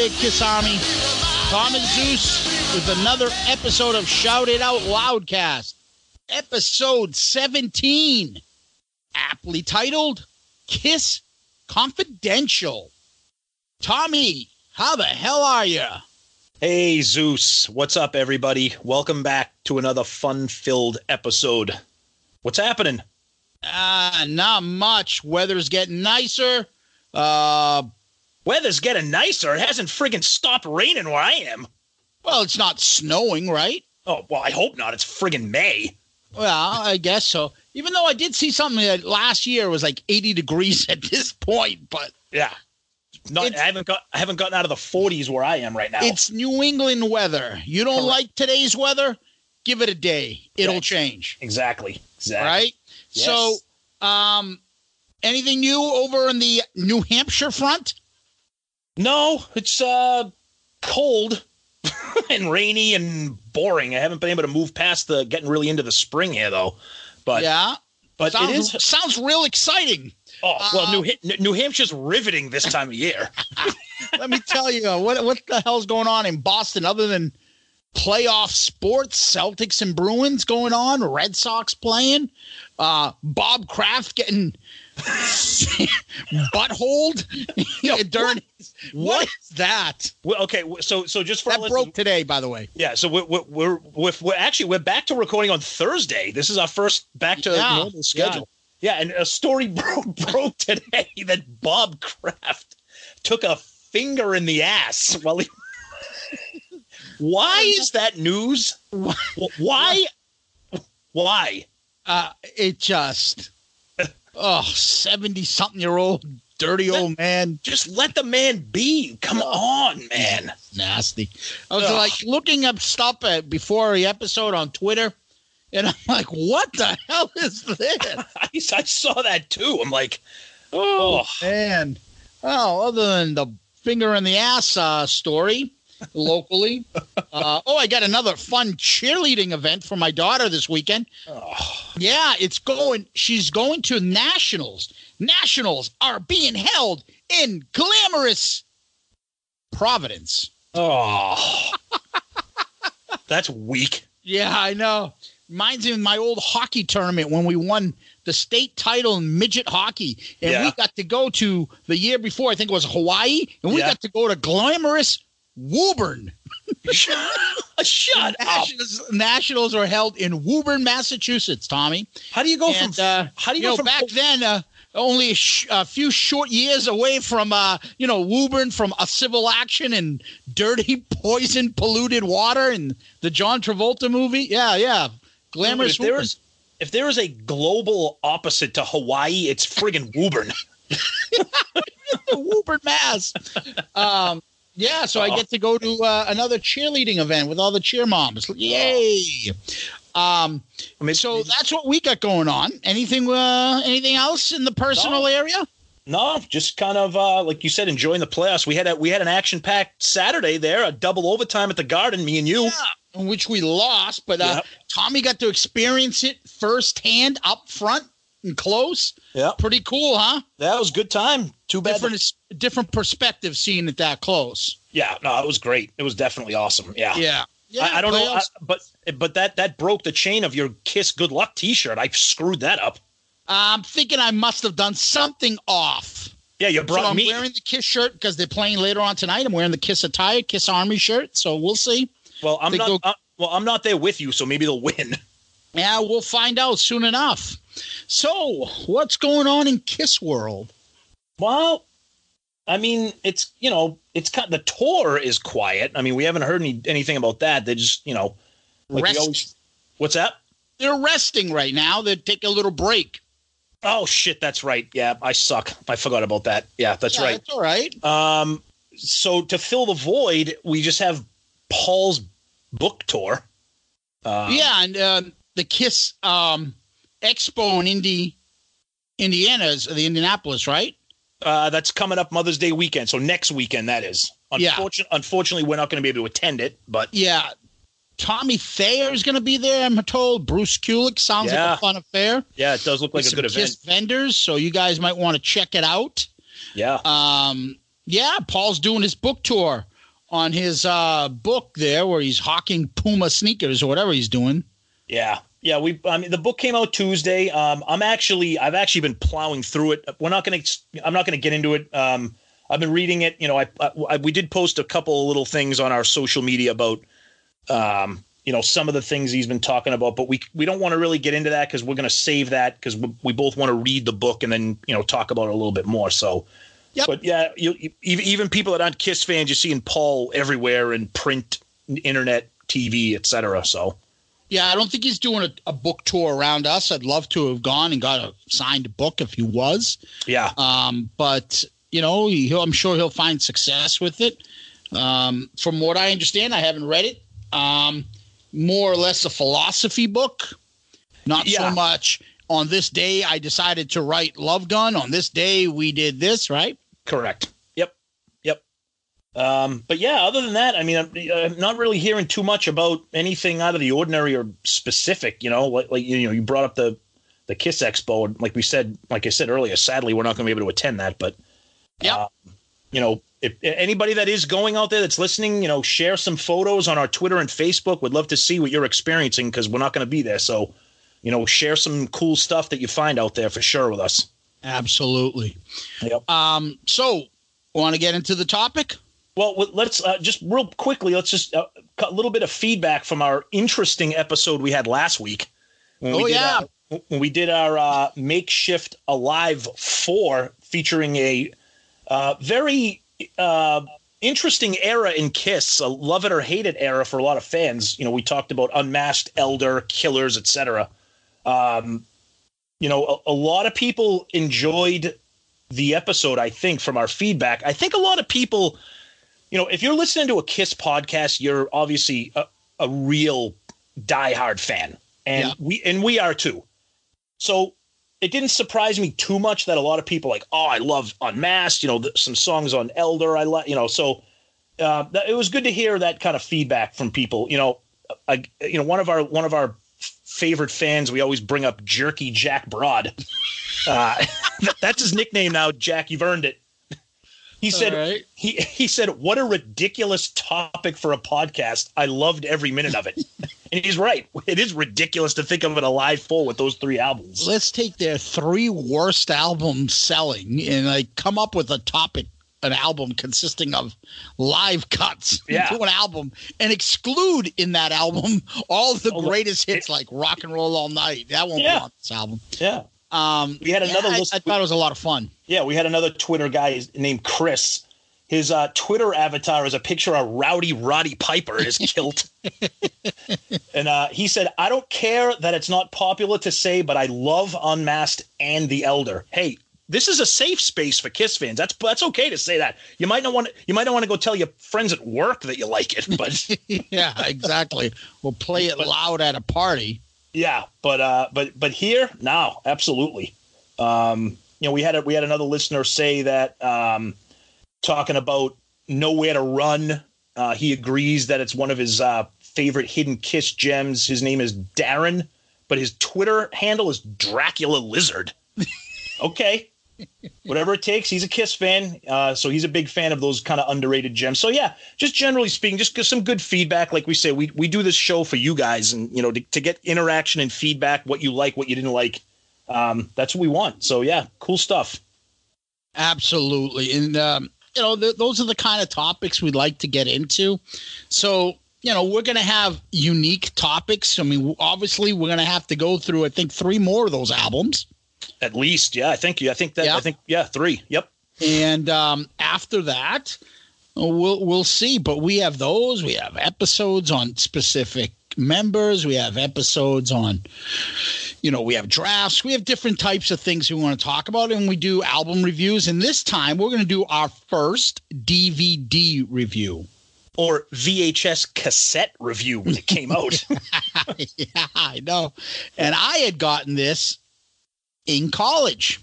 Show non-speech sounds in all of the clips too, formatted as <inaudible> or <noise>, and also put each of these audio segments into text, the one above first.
Up Kiss Army? Tom and Zeus with another episode of Shout It Out Loudcast. Episode 17. Aptly titled Kiss Confidential. Tommy, how the hell are you? Hey Zeus, what's up everybody? Welcome back to another fun-filled episode. What's happening? Ah, not much. Weather's getting nicer. Uh, Weather's getting nicer. It hasn't friggin' stopped raining where I am. well, it's not snowing, right? Oh, well, I hope not. It's friggin' May. Well, I guess so. Even though I did see something that last year was like 80 degrees <laughs> at this point, but Yeah. Not, I haven't got I haven't gotten out of the 40s where I am right now. it's New England weather. You don't Correct. like today's weather? Give it a day. It'll change, exactly. Exactly. right? Yes. So, um anything new over in the New Hampshire front? No, it's uh cold <laughs> and rainy and boring. I haven't been able to move past the getting really into the spring here though. But yeah. but sounds, it is sounds real exciting. Oh well, Uh, New New Hampshire's riveting this time of year. <laughs> Let me tell you, what what the hell's going on in Boston other than playoff sports, Celtics and Bruins going on, Red Sox playing, uh, Bob Kraft getting <laughs> buttholed <laughs> <laughs> during. what is that? Well, okay, so so just for That broke today, by the way. Yeah, so we're we're, we're we're we're actually we're back to recording on Thursday. This is our first back to Yeah, normal schedule. Yeah. and a story broke broke today that Bob Kraft took a finger in the ass while he. Why is that news? Why? Why? Uh, it just, oh, 70 something year old dirty old man. Just let the man be. Come on, man. Nasty. I was Ugh. like looking up stuff uh, before the episode on Twitter, and I'm like, what the hell is this? <laughs> I, I saw that too. I'm like, Oh, oh, man. Oh, other than the finger in the ass uh, story locally. Uh, oh, I got another fun cheerleading event for my daughter this weekend. Yeah, it's going. She's going to nationals. Nationals are being held in glamorous Providence. oh, that's weak. Yeah, I know. Reminds me of my old hockey tournament when we won the state title in midget hockey. And we got to go to the year before, I think it was Hawaii, and we Yeah. got to go to glamorous Woburn. Shut up. Nationals, nationals are held in Woburn, Massachusetts, Tommy. How do you go and from? uh, how do you, you go know, from? back then, uh, only a, sh- a few short years away from, uh, you know, Woburn from a civil action and dirty, <laughs> poison, polluted water and the John Travolta movie. Yeah, yeah. Glamorous if there is, if there is a global opposite to Hawaii, it's friggin' Woburn. <laughs> Woburn, Mass. Um, yeah, so I Oh. get to go to uh, another cheerleading event with all the cheer moms. Yay! Um, I mean, so that's what we got going on. Anything? Uh, anything else in the personal No. area? No, just kind of uh, like you said, enjoying the playoffs. We had a we had an action packed Saturday there, a double overtime at the Garden. Me and you. Yeah, in which we lost, but uh, Yep. Tommy got to experience it firsthand, up front and close. Yeah, Pretty cool, huh? that was a good time. Too bad. Different, different perspective seeing it that close. yeah, no, it was great. It was definitely awesome. Yeah. Yeah, yeah. I, I don't know, I, but but that that broke the chain of your Kiss Good Luck T-shirt. I screwed that up. I'm thinking I must have done something off. Yeah, you So brought I'm me. wearing the Kiss shirt because they're playing later on tonight. I'm wearing the Kiss attire, Kiss Army shirt. So we'll see. well, I'm they not. go- uh, well, I'm not there with you, so maybe they'll win. Yeah, we'll find out soon enough. So, what's going on in Kiss World? Well, I mean, it's you know, it's kind. The tour is quiet. I mean, we haven't heard any anything about that. They just you know, like Rest- always. What's that? They're resting right now. They're taking a little break. Oh shit, that's right. Yeah, I suck. I forgot about that. Yeah, that's Yeah, right. That's all right. Um, so to fill the void, we just have Paul's book tour. Uh, yeah, and uh, the Kiss um, Expo in Indy, Indiana is the Indianapolis, right? uh, that's coming up Mother's Day weekend. So next weekend, that is. Yeah. Unfortunately, unfortunately, we're not going to be able to attend it. But Yeah. Tommy Thayer is going to be there. I'm told. Bruce Kulick sounds like a fun affair. yeah, it does look like With a good event. vendors, so you guys might want to check it out. Yeah. Um, yeah, Paul's doing his book tour on his uh, book there, where he's hawking Puma sneakers or whatever he's doing. Yeah, yeah. We, I mean, the book came out Tuesday. Um, I'm actually, I've actually been plowing through it. We're not going to, I'm not going to get into it. Um, I've been reading it. You know, I, I, we did post a couple of little things on our social media about, um, you know, some of the things he's been talking about, but we we don't want to really get into that because we're going to save that because we, we both want to read the book and then you know talk about it a little bit more. So. Yep. But yeah, you, you, even even people that aren't Kiss fans, you're seeing Paul everywhere in print, internet, TV, etc. So Yeah, I don't think he's doing a, a book tour around us. I'd love to have gone and got a signed book if he was. yeah, Um, but you know, he'll, I'm sure he'll find success with it. Um, from what I understand, I haven't read it. Um, more or less a philosophy book, not Yeah. so much. On this day, I decided to write Love Gun. On this day, we did this. Right? Correct. Yep. Yep. Um, but yeah, other than that, I mean, I'm, I'm not really hearing too much about anything out of the ordinary or specific. You know, like, like you know, you brought up the the Kiss Expo, and like we said, like I said earlier, sadly, we're not going to be able to attend that. But yeah, uh, you know, if anybody that is going out there that's listening, you know, share some photos on our Twitter and Facebook. We'd love to see what you're experiencing because we're not going to be there. So, you know, share some cool stuff that you find out there for sure with us. Absolutely. Yep. Um, so, want to get into the topic? Well, let's uh, just real quickly. Let's just uh, cut a little bit of feedback from our interesting episode we had last week. Oh, we yeah. our- when we did our uh, makeshift alive four, featuring a uh, very uh, interesting era in Kiss, a love it or hate it era for a lot of fans. You know, we talked about unmasked elder killers, etc. Um, you know, a, a lot of people enjoyed the episode. I think from our feedback, I think a lot of people you know, if you're listening to a Kiss podcast, you're obviously a, a real diehard fan, and Yeah. we and we are too. So it didn't surprise me too much that a lot of people like, oh, I love Unmasked. You know, th- some songs on Elder. I like, you know, so uh, th- it was good to hear that kind of feedback from people. You know, I, you know, one of our one of our favorite fans, we always bring up Jerky Jack Broad. <laughs> Uh, <laughs> that's his nickname now. Jack, you've earned it. He said, right. he he said, "What a ridiculous topic for a podcast. I loved every minute of it." <laughs> and he's right. It is ridiculous to think of it a live full with those three albums. Let's take their three worst albums selling and like come up with a topic, an album consisting of live cuts <laughs> Yeah. into an album and exclude in that album all the Oh, greatest hits like Rock and Roll All Night. That won't Yeah. be on this album. Yeah, Um, We had another yeah, I- list- I, thought it was a lot of fun. yeah. We had another Twitter guy named Chris. His uh, Twitter avatar is a picture of Rowdy Roddy Piper in his <laughs> kilt. and uh, he said, I don't care that it's not popular to say, but I love Unmasked and The Elder. Hey, this is a safe space for Kiss fans. That's that's okay to say that. You might not want to, you might not want to go tell your friends at work that you like it, but <laughs> yeah, exactly. We'll play it loud at a party. Yeah, but uh, but but here, now, absolutely. Um, you know, we had a, we had another listener say that um, talking about nowhere to run. Uh, he agrees that it's one of his uh, favorite hidden Kiss gems. His name is Darren, but his Twitter handle is Dracula Lizard. <laughs> okay. Whatever it takes. He's a Kiss fan, uh, so he's a big fan of those kind of underrated gems. So yeah, just generally speaking, just some good feedback. Like we say, we we do this show for you guys, and you know to, to get interaction and feedback, what you like, what you didn't like. Um, that's what we want. So yeah, cool stuff. Absolutely. And, um, you know, th- those are the kind of topics we'd like to get into. So, you know, we're going to have unique topics. I mean, obviously, we're going to have to go through, I think, three more of those albums. At least, yeah, I think you. I think that. Yeah. I think yeah, three. Yep. And um, after that, we'll we'll see. But we have those. We have episodes on specific members. We have episodes on, you know, we have drafts. We have different types of things we want to talk about, and we do album reviews. And this time, we're going to do our first DVD review. Or VHS cassette review when it came out. <laughs> yeah, I know. And I had gotten this in college.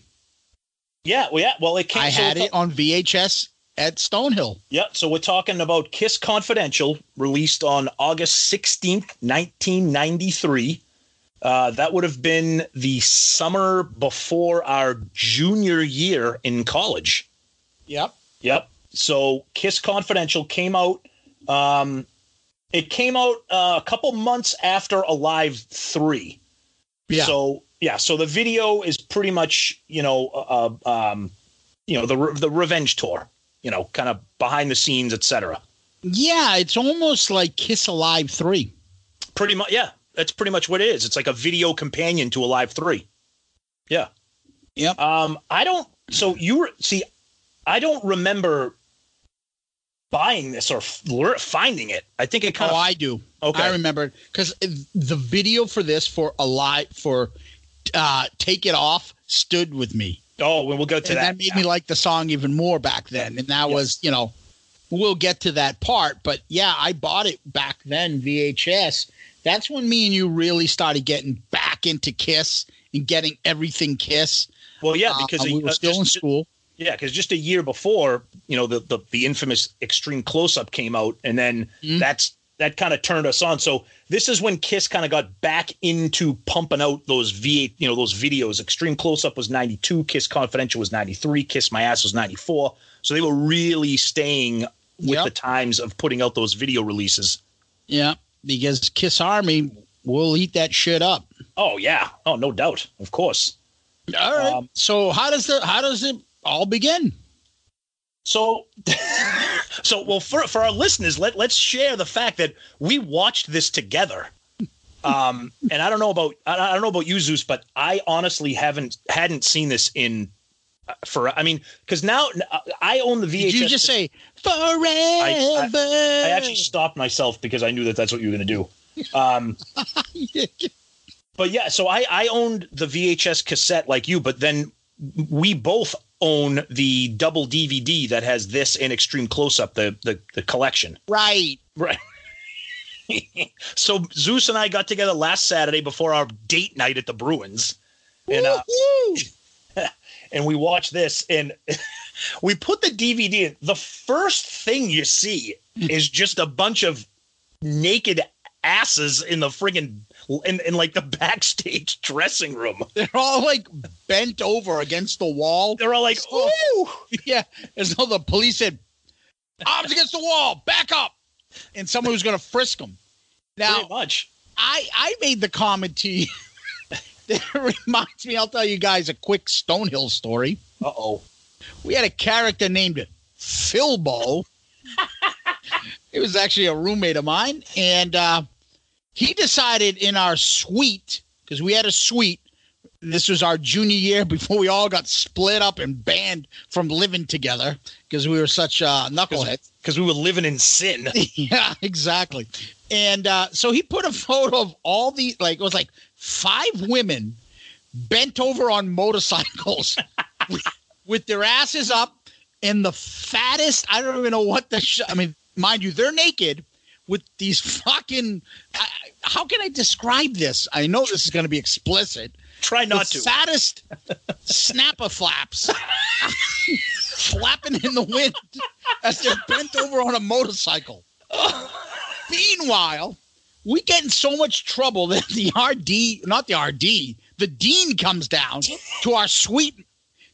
yeah, well, yeah. Well, it came. I so had it on VHS at Stonehill. Yeah, so we're talking about Kiss Confidential, released on August 16th, 1993. Uh, that would have been the summer before our junior year in college. Yep. Yep. So Kiss Confidential came out. Um, it came out uh, a couple months after Alive 3. Yeah. So yeah, so the video is pretty much you know uh, um, you know the re- the revenge tour, you know, kind of behind the scenes, etc. Yeah, it's almost like Kiss Alive 3. Pretty much, yeah, that's pretty much what it is. It's like a video companion to Alive Three. Yeah. Yeah. Um, I don't. So you were see, I don't remember buying this or finding it. I think it kind Oh, of I do. Okay. I remember because the video for this for Alive for uh, Take It Off stood with me. Oh, well, we'll go to that. and that. that made me like the song even more back then. And that was, you know, we'll get to that part. But yeah, I bought it back then, VHS. That's when me and you really started getting back into Kiss and getting everything Kiss. well, yeah, Uh, because we uh, were still just- in school. Yeah, because just a year before, you know, the the, the infamous Extreme Close Up came out, and then Mhm. that's that kind of turned us on. So this is when Kiss kind of got back into pumping out those V8, you know, those videos. Extreme Close Up was ninety two, Kiss Confidential was ninety three, Kiss My Ass was ninety four. So they were really staying with Yep. the times of putting out those video releases. Yeah, because Kiss Army will eat that shit up. Oh yeah, oh no doubt, of course. All right. Um, so how does the how does it all begin? So, <laughs> so well for for our listeners, let let's share the fact that we watched this together. Um, <laughs> and I don't know about I I don't know about you, Zeus, but I honestly haven't hadn't seen this in uh, for. I mean, because now uh, I own the VHS. Did you just say forever? I actually stopped myself because I knew that that's what you were going to do. Um, <laughs> but yeah, so I I owned the VHS cassette like you, but then we both own the double DVD that has this and Extreme Close Up, the the the collection. right. Right. <laughs> so Zeus and I got together last Saturday before our date night at the Bruins, and uh, <laughs> and we watched this, and <laughs> we put the DVD. in. The first thing you see is just a bunch of naked asses in the friggin' in, in like the backstage <laughs> dressing room. They're all like bent over against the wall. They're all like, Oh. Yeah, as though the police said, "Arms against the wall, back up," and someone was going to frisk them. Now, pretty much. I I made the comment to you. <laughs> that reminds me. I'll tell you guys a quick Stonehill story. Uh oh. We had a character named Philbo. <laughs> it was actually a roommate of mine, and uh, he decided in our suite because we had a suite. This was our junior year <laughs> before we all got split up and banned from living together because we were such uh, knuckleheads. <laughs> Because we were living in sin. <laughs> yeah, exactly. And uh, so he put a photo of all the like it was like five women bent over on motorcycles with, with their asses up and the fattest. I don't even know what the. Sh- I mean, mind you, they're naked with these fucking. I, how can I describe this? I know this is going to be explicit. Try not the to. fattest snapper flaps <laughs> flapping in the wind as they're bent over on a motorcycle. Meanwhile, we get in so much trouble that the RD, not the RD, the dean comes down to our suite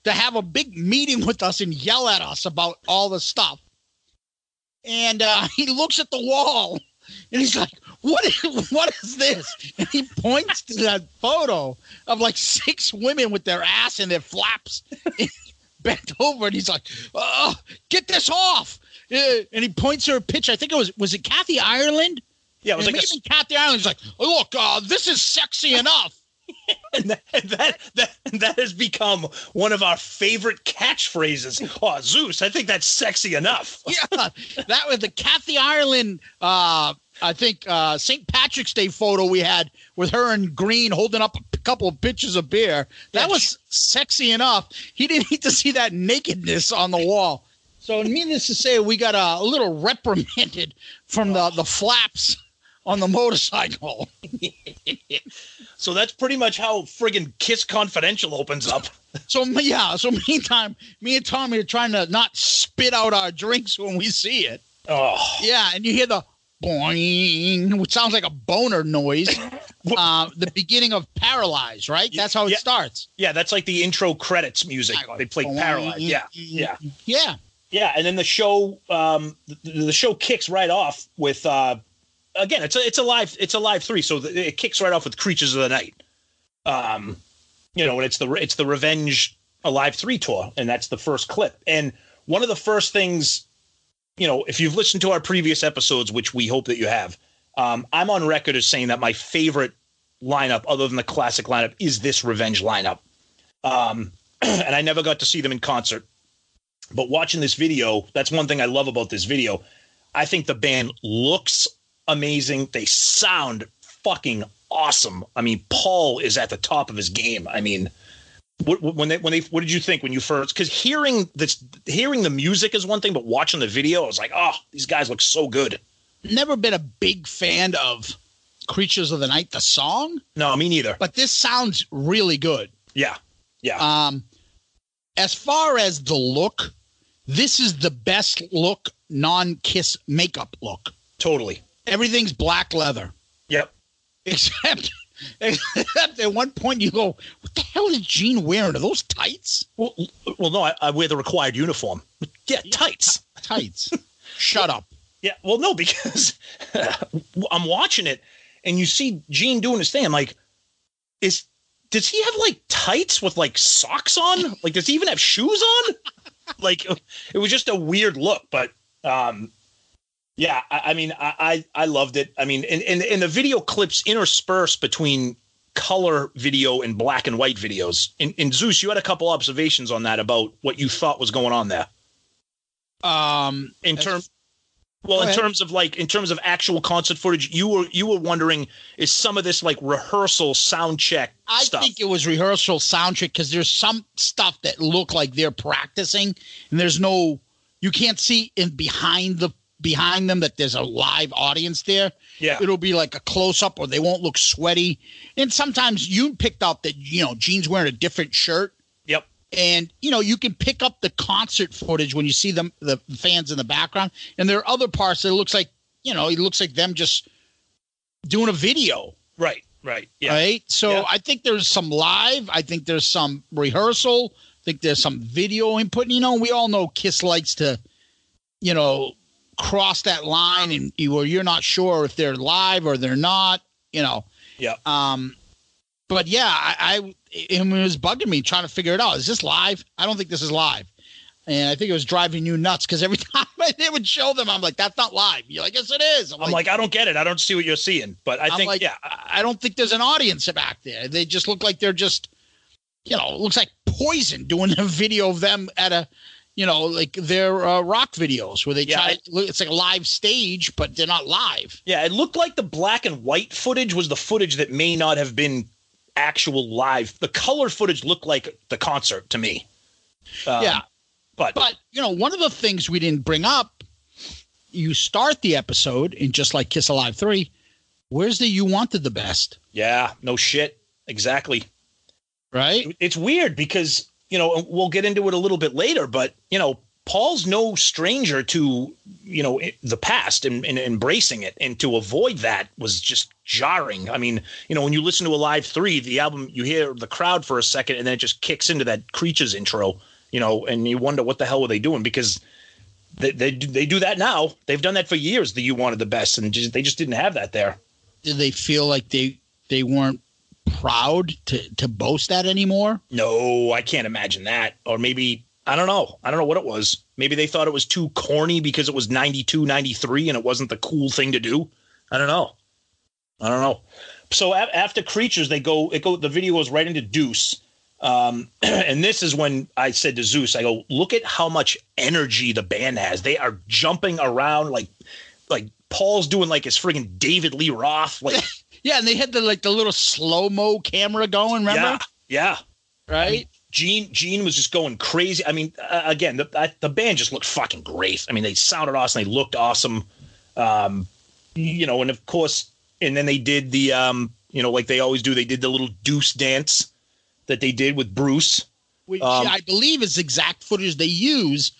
to have a big meeting with us and yell at us about all the stuff. And uh, <laughs> he looks at the wall and he's like, "What is what is this?" And he points to that photo of like six women with their ass in their flaps <laughs> bent over, and he's like, "Oh, get this off!" Uh, and he points to her picture. I think it was was it Kathy Ireland? Yeah, it was And like a, maybe Kathy Ireland's like, "Look, uh, this is sexy enough." <laughs> and that, and that that that has become one of our favorite catchphrases. Oh, Zeus, I think that's sexy enough. <laughs> yeah, that was the Kathy Ireland. Uh, I think uh, St. Patrick's Day photo we had with her in green holding up a couple of pitchers of beer. That Yeah, was sexy enough. He didn't need to see that nakedness on the wall. So, needless to say, we got a, a little reprimanded from the, the flaps on the motorcycle. <laughs> So that's pretty much how friggin' Kiss Confidential opens up. <laughs> So, yeah. So, meantime, me and Tommy are trying to not spit out our drinks when we see it. Oh, Yeah, and you hear the boing, which sounds like a boner noise. <laughs> uh, the beginning of Paralyzed, right? That's how it Yeah. starts. yeah, that's like the intro credits music. They play Paralyzed. Yeah, yeah, Yeah. yeah. And then the show, um, the, the show kicks right off with, uh, again, it's a it's a live it's a live three, so the, it kicks right off with Creatures of the Night. Um, you know, and it's the it's the Revenge Alive three tour, and that's the first clip. And one of the first things, you know, if you've listened to our previous episodes, which we hope that you have, um, I'm on record as saying that my favorite lineup, other than the classic lineup, is this Revenge lineup. Um, <clears throat> and I never got to see them in concert, but watching this video, that's one thing I love about this video. I think the band looks amazing. They sound fucking awesome. I mean, Paul is at the top of his game. I mean, what, when they when they what did you think when you first? Because hearing this, hearing the music is one thing, but watching the video, I was like, oh, these guys look so good. Never been a big fan of Creatures of the Night, the song, No, me neither. but this sounds really good. Yeah, yeah, Um, as far as the look, this is the best look non kiss makeup look. totally. Everything's black leather. Yep. <laughs> Except, except at one point you go, what the hell is Gene wearing? Are those tights? Well, well, no, I, I wear the required uniform. Yeah, tights. Tights. <laughs> Shut up. Yeah, well, no, because <laughs> I'm watching it and you see Gene doing his thing. I'm like, is does he have like tights with like socks on? Like, does he even have shoes on? like, it was just a weird look, but um, yeah, I, I mean, I, I I loved it. I mean, and, and and the video clips interspersed between color video and black and white videos. And, in Zeus, you had a couple observations on that about what you thought was going on there Um, in terms well in ahead. terms of like in terms of actual concert footage you were you were wondering is some of this like rehearsal sound check I stuff think it was rehearsal sound check because there's some stuff that look like they're practicing, and there's no, you can't see in behind the behind them that there's a live audience there. yeah It'll be like a close up, or they won't look sweaty. And sometimes you picked up that you know Gene's wearing a different shirt, yep and you know you can pick up the concert footage when you see them the fans in the background, and there are other parts that it looks like you know it looks like them just doing a video. right right yeah Right. So Yeah. I think there's some live. I think there's some rehearsal. I think there's some video input. You know, we all know Kiss likes to, you know, cross that line and you where you're not sure if they're live or they're not. You know. Yeah. Um. But yeah, I, I it was bugging me trying to figure it out. Is this live? I don't think this is live. And I think it was driving you nuts because every <laughs> time they would show them, I'm like, "That's not live." You're like, "Yes, it is." i'm like i don't get it i don't see what you're seeing but i I'm think like, yeah I I don't think there's an audience back there. They just look like they're just, you know, it looks like Poison doing a video of them at a, you know, like their uh, rock videos where they Yeah, try. I- it's like a live stage, but they're not live. yeah it looked like the black and white footage was the footage that may not have been actual live the color footage looked like the concert to me Um, yeah. but But you know, one of the things we didn't bring up, you start the episode in just like Kiss Alive three. Where's the you wanted the best, yeah, no shit, exactly. right? It's weird because you know we'll get into it a little bit later, but you know Paul's no stranger to you know the past and, and embracing it, and to avoid that was just jarring. I mean, you know, when you listen to Alive three, the album, you hear the crowd for a second, and then it just kicks into that Creatures intro, you know, and you wonder what the hell were they doing because. They, they, do- they do that now. They've done that for years. The you wanted the best, and just, they just didn't have that there. Did they feel like they they weren't proud to to boast that anymore? No, I can't imagine that. Or maybe, I don't know. I don't know what it was. Maybe they thought it was too corny because it was 92, 93 and it wasn't the cool thing to do. I don't know. I don't know. So a- after Creatures, they go, it go, the video goes right into Deuce. Um, <clears throat> and this is when I said to Zeus, I go, look at how much energy the band has. They are jumping around like, like Paul's doing like his friggin' David Lee Roth. Like, <laughs> Yeah, and they had the like the little slow mo camera going. Remember? yeah, yeah. Right? Gene Gene was just going crazy. I mean, uh, again, the I, the band just looked fucking great. I mean, they sounded awesome. They looked awesome. Um, you know, and of course, and then they did the um, you know, like they always do. They did the little deuce dance that they did with Bruce. Which Um, I believe is exact footage they use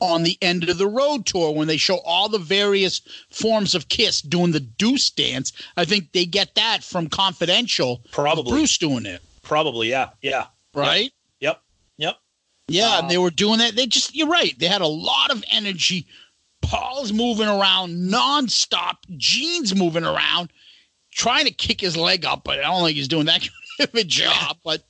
on the end of the road tour when they show all the various forms of Kiss doing the Deuce dance. I think they get that from Confidential. Probably. Bruce doing it, Probably, yeah, yeah, right? yep, yep. Yeah, and they um, were doing that. They just, you're right. They had a lot of energy. Paul's moving around nonstop. Gene's moving around, trying to kick his leg up, but I don't think he's doing that <laughs> good of a job. But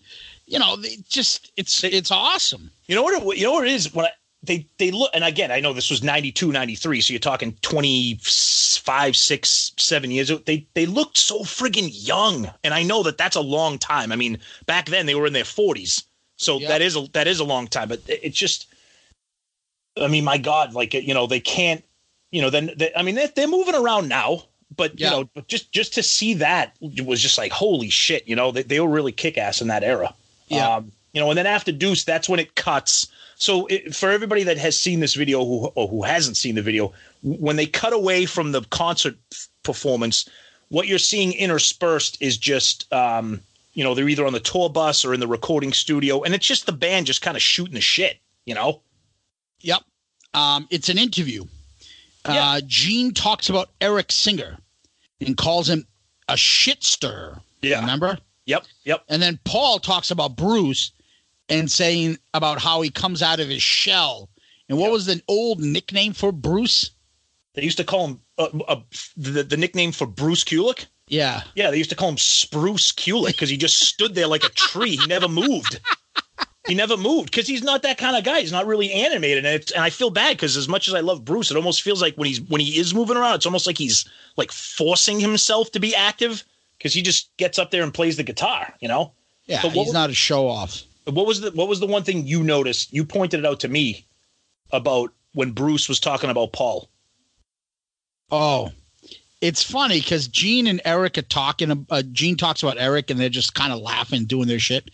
you know, they just it's it's awesome. You know what? It, you know what it is when I, they they look. And again, I know this was 92, 93, so you're talking 25, six, seven years. They they looked so friggin' young, and I know that that's a long time. I mean, back then they were in their forties, so Yeah. that is a that is a long time. But it- it's just, I mean, my God, like you know, they can't. You know, then they, I mean, they're, they're moving around now, but Yeah. you know, but just just to see that was just like holy shit. You know, they they were really kick ass in that era. Yeah. Um, you know, and then after Deuce, that's when it cuts. So it, for everybody that has seen this video who or who hasn't seen the video, when they cut away from the concert performance, what you're seeing interspersed is just, um, you know, they're either on the tour bus or in the recording studio, and it's just the band just kind of shooting the shit. You know, Yep. Um, it's an interview. Yeah. Uh, Gene talks about Eric Singer and calls him a shit stirrer. Remember? Yep. Yep. And then Paul talks about Bruce and saying about how he comes out of his shell. And what was the old nickname for Bruce? They used to call him uh, uh, the the nickname for Bruce Kulick. Yeah. Yeah, they used to call him Spruce Kulick because he just stood there like a tree. He never moved. He never moved because he's not that kind of guy. He's not really animated, and, it's, and I feel bad because as much as I love Bruce, it almost feels like when he's when he is moving around, it's almost like he's like forcing himself to be active because he just gets up there and plays the guitar. You know. Yeah. But he's was- not a show off. What was the what was the one thing you noticed? You pointed it out to me about when Bruce was talking about Paul. Oh, it's funny because Gene and Eric are talking. Uh, Gene talks about Eric, and they're just kind of laughing, doing their shit.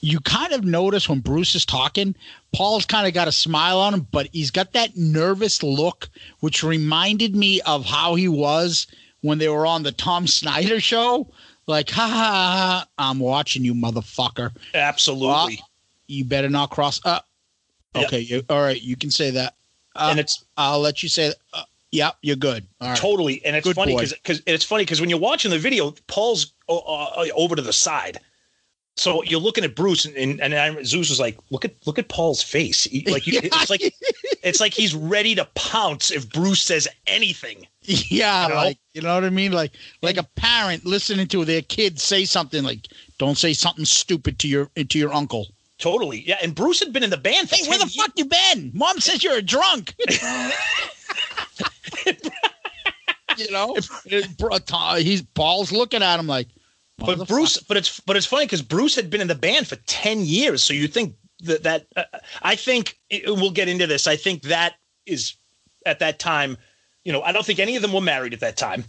You kind of notice when Bruce is talking, Paul's kind of got a smile on him, but he's got that nervous look, which reminded me of how he was when they were on the Tom Snyder show. Like, ha ha, ha, I'm watching you, motherfucker. Absolutely, You better not cross up. Yep. Okay, you, all right, you can say that. Uh, and it's I'll let you say that. Uh, yep, you're good. All right. Totally, and it's Good funny because it's funny because when you're watching the video, Paul's uh, uh, over to the side, so you're looking at Bruce, and and, and Zeus was like, "Look at look at Paul's face. He, like you, <laughs> it's like it's like he's ready to pounce if Bruce says anything." <laughs> Yeah, You know? like you know what I mean, like like a parent listening to their kid say something like, "Don't say something stupid to your to your uncle." Totally, yeah. And Bruce had been in the band. For Hey, where 10 the fuck you been? Mom says you're a drunk. <laughs> you know, brought- he's Paul's looking at him like, But. Bruce, but it's but it's funny because Bruce had been in the band for ten years, so you think that that uh, I think it, we'll get into this. I think that is at that time, you know, I don't think any of them were married at that time.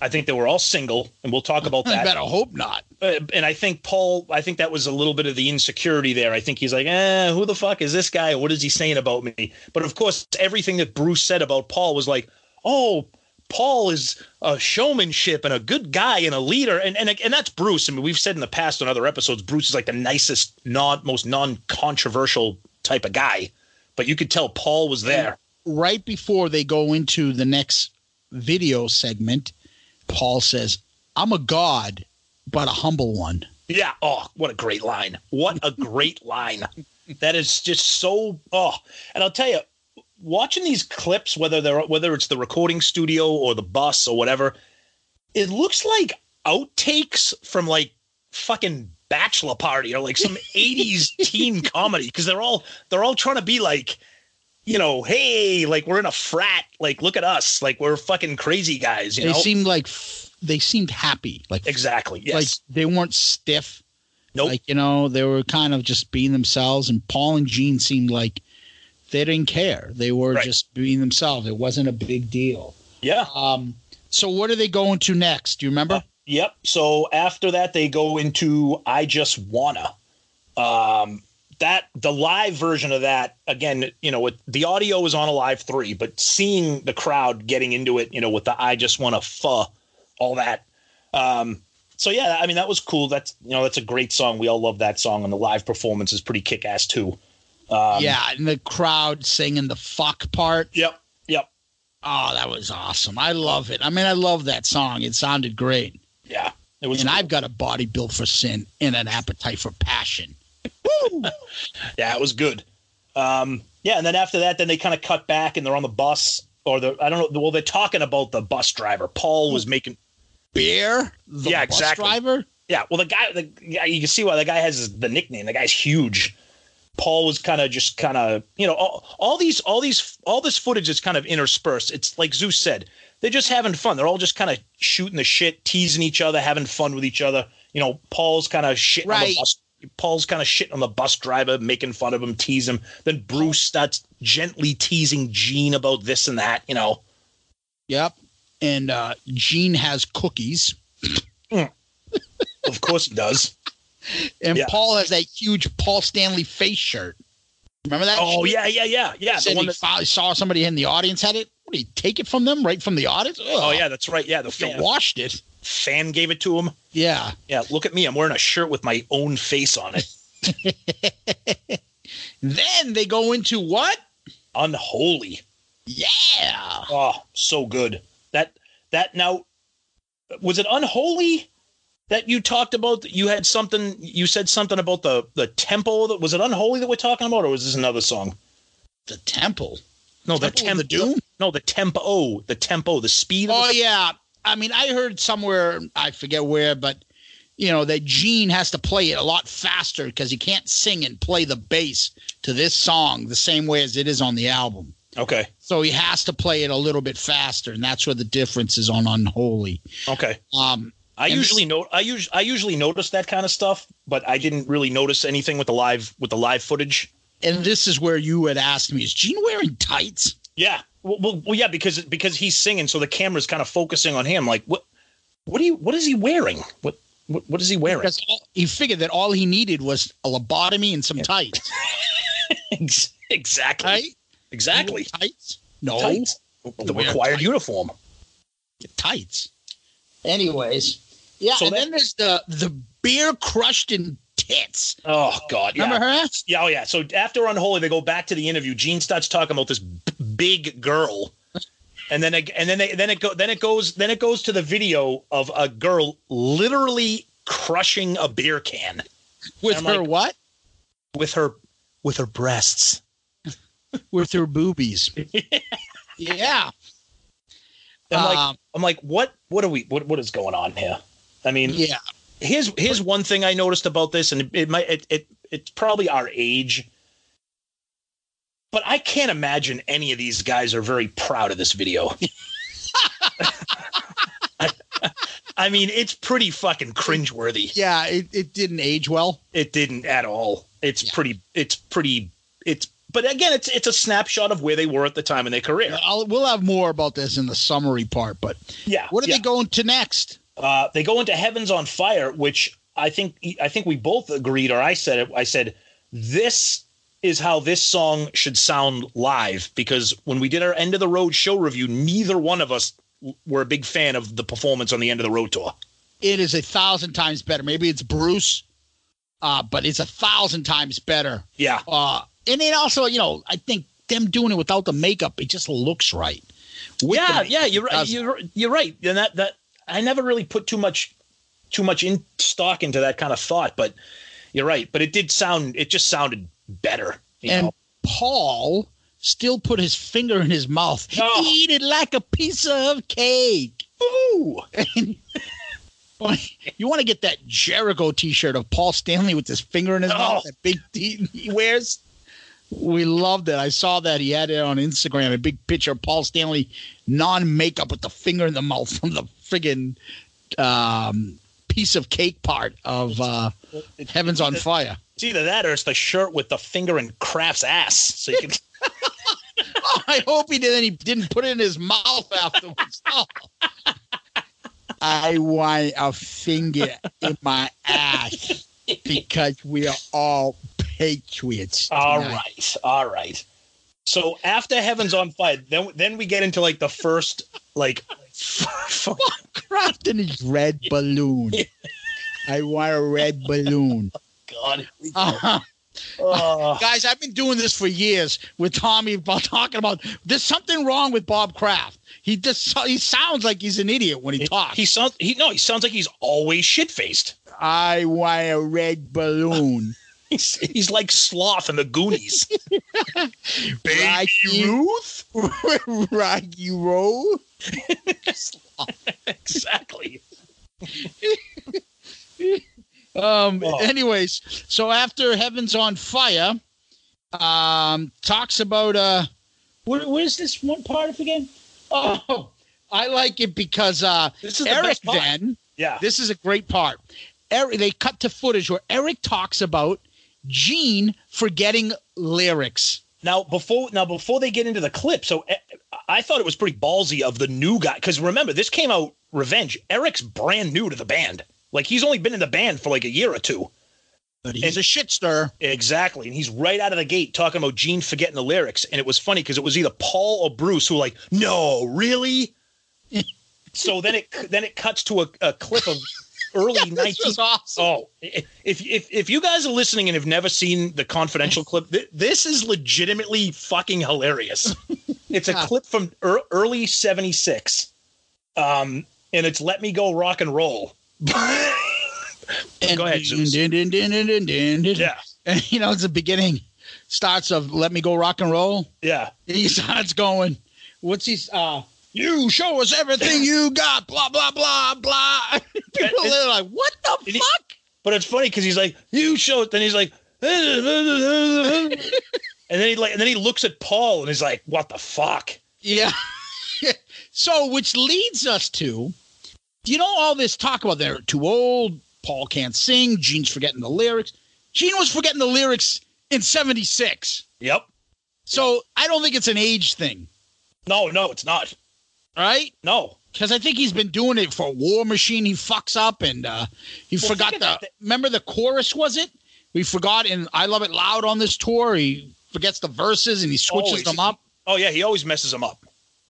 I think they were all single, and we'll talk about <laughs> that. I better hope not. Uh, and I think Paul, I think that was a little bit of the insecurity there. I think he's like, eh, who the fuck is this guy? What is he saying about me? But of course, everything that Bruce said about Paul was like, oh, Paul is a showmanship and a good guy and a leader. And, and, and that's Bruce. I mean, we've said in the past on other episodes, Bruce is like the nicest, non, most non controversial type of guy. But you could tell Paul was there. Right before they go into the next video segment, Paul says, I'm a god, but a humble one. Yeah. Oh, what a great line. What a great <laughs> line. That is just so oh. And I'll tell you, watching these clips, whether they're whether it's the recording studio or the bus or whatever, it looks like outtakes from like fucking bachelor party or like some <laughs> 80s teen comedy because they're all they're all trying to be like you know hey like we're in a frat like look at us like we're fucking crazy guys you they know seemed like f- they seemed happy, like exactly yes like they weren't stiff. nope Like you know, they were kind of just being themselves. And Paul and Gene seemed like they didn't care. They were Right. just being themselves. It wasn't a big deal. yeah Um, so what are they going to next? Do you remember? Yep. So after that, they go into I Just Wanna. Um, that the live version of that again, you know, with the audio is on a live three, but seeing the crowd getting into it, you know, with the I Just Wanna Fuh, all that. Um, so yeah, I mean that was cool. That's you know that's a great song. We all love that song, and the live performance is pretty kick ass too. Um, yeah, and the crowd singing the fuck part. Yep. Yep. Oh, that was awesome. I love it. I mean, I love that song. It sounded great. Yeah. It was. and I've got a body built for sin and an appetite for passion. <laughs> Yeah, it was good. Um, yeah, and then after that, then they kind of cut back and they're on the bus, or the I don't know. Well, they're talking about the bus driver. Paul was making. beer. the Yeah, bus exactly. driver. Yeah, well, the guy, the guy, you can see why the guy has the nickname. The guy's huge. Paul was kind of just kind of you know all, all these all these all this footage is kind of interspersed. It's like Zeus said, they're just having fun. They're all just kind of shooting the shit, teasing each other, having fun with each other. You know, Paul's kind of shitting on the bus. Paul's kind of shitting on the bus driver, making fun of him, tease him. Then Bruce starts gently teasing Gene about this and that. You know, Yep. And uh, Gene has cookies, of course he does. and Yeah. Paul has that huge Paul Stanley face shirt. Remember that? Oh shit? yeah, yeah, yeah, yeah. The Said one that, finally saw somebody in the audience had it. What did he take it from them? Right from the audience? oh yeah, that's right. Yeah, the They fan, washed it. Fan gave it to him. Yeah. Yeah, look at me. I'm wearing a shirt with my own face on it. <laughs> Then they go into what? Unholy. Yeah. Oh, so good. That that now was it unholy that you talked about you had something you said something about the the tempo that was it unholy that we're talking about or was this another song? The temple. No, the Temple of tempo. the Doom? No, the tempo, the tempo, the speed of Oh the, yeah. I mean, I heard somewhere, I forget where, but you know, that Gene has to play it a lot faster because he can't sing and play the bass to this song the same way as it is on the album. Okay. So he has to play it a little bit faster, and that's where the difference is on Unholy. Okay. Um, I usually know I usually I usually notice that kind of stuff, but I didn't really notice anything with the live with the live footage. and this is where you had asked me, is Gene wearing tights? Yeah. Well, well, well, yeah, because because he's singing, so the camera's kind of focusing on him. Like, what, what do you, what is he wearing? What, what, what is he wearing? Because he figured that all he needed was a lobotomy and some tights. <laughs> Exactly, Right? exactly. Tights? No. Tights. The Wear required tights. uniform. tights. Anyways, yeah, So and that- then there's the the beer crushed in tits. Oh God, yeah. Remember her? Yeah, oh yeah. So after Unholy, they go back to the interview. Gene starts talking about this b- big girl, and then it, and then they, then it go then it goes then it goes to the video of a girl literally crushing a beer can With her like- what? with her with her breasts. <laughs> With her boobies. <laughs> yeah. I'm like Um, I'm like what what are we what what is going on here? I mean, yeah. here's here's one thing I noticed about this, and it, it might it, it it's probably our age, but I can't imagine any of these guys are very proud of this video. <laughs> I, I mean, it's pretty fucking cringeworthy. Yeah, it, it didn't age well. It didn't at all. It's Yeah. pretty. It's pretty. It's but again, it's it's a snapshot of where they were at the time in their career. I'll, we'll have more about this in the summary part, but Yeah. what are yeah. they going to next? Uh, they go into Heavens on Fire, which I think I think we both agreed, or I said it. I said this is how this song should sound live because when we did our end of the road show review, neither one of us were a big fan of the performance on the end of the road tour. It is a thousand times better. Maybe it's Bruce, uh, but it's a thousand times better. Yeah, Uh, and then also, you know, I think them doing it without the makeup, it just looks right. With yeah, the yeah. You're right. You're you're right. And that that I never really put too much too much in stock into that kind of thought, but you're right. But it did sound. It just sounded better. And know? Paul still put his finger in his mouth. Oh. Eat it like a piece of cake. Ooh. <laughs> You want to get that Jericho T-shirt of Paul Stanley with his finger in his Oh. mouth, that big T he wears. We loved it. I saw that he had it on Instagram. A big picture of Paul Stanley, non-makeup, with the finger in the mouth from the friggin' um, piece of cake part of uh, Heavens on Fire. It's either that or it's the shirt with the finger in Kraft's ass. So you can. Oh, <laughs> <laughs> I hope he didn't. He didn't put it in his mouth afterwards. Oh. <laughs> I want a finger in my ass because we are all patriots. all tonight. right, all right. So after Heaven's on Fire, then then we get into like the first like. Kraft in his red balloon. I want a red balloon. God. Uh-huh. Oh, <laughs> Guys, I've been doing this for years with Tommy <laughs> about talking about there's something wrong with Bob Kraft. He just he sounds like he's an idiot when he talks. he sounds he no he sounds like he's always shit faced. I want a red balloon. <laughs> He's, he's like sloth in the Goonies. Baby Ruth. Rocky Roll. exactly. Um. Oh. Anyways, so after Heaven's on Fire, um, talks about uh, what, what is this one part of again? Oh, I like it because uh, This is the Eric part. then. Yeah. This is a great part. Eric, they cut to footage where Eric talks about Gene forgetting lyrics. Now before now before they get into the clip, so eh, I thought it was pretty ballsy of the new guy because remember this came out Revenge. Eric's brand new to the band. Like he's only been in the band for like a year or two. But he's And- a shit stir. Exactly, and he's right out of the gate talking about Gene forgetting the lyrics, and it was funny because it was either Paul or Bruce who were like, "No, really." <laughs> so then it then it cuts to a, a clip of early <laughs> This nineteen. was awesome. Oh, if if if you guys are listening and have never seen the confidential <laughs> clip, th- this is legitimately fucking hilarious. It's a Yeah. clip from ear early '76, um, and it's "Let Me Go Rock and Roll." And Go ahead, Zeus. dun, dun, dun. Yeah, And, you know, it's the beginning. Starts of "Let Me Go Rock and Roll." yeah. He starts going. What's he? Uh, you show us everything <laughs> you got. Blah blah blah blah. <laughs> People And- are like, "What the and he- fuck?" But it's funny because he's like, "You show it," then he's like, <laughs> and then he like, and then he looks at Paul and he's like, "What the fuck?" Yeah. so, which leads us to, you know, all this talk about they're too old. Paul can't sing. Gene's forgetting the lyrics. Gene was forgetting the lyrics in '76. Yep. So I don't think it's an age thing, No, no, it's not. right? No. Because I think he's been doing it for War Machine. He fucks up and uh, he Well, forgot the. Remember the chorus? Was it? We forgot in "I Love It Loud" on this tour. He forgets the verses and he switches Always. them up. Oh yeah, he always messes them up.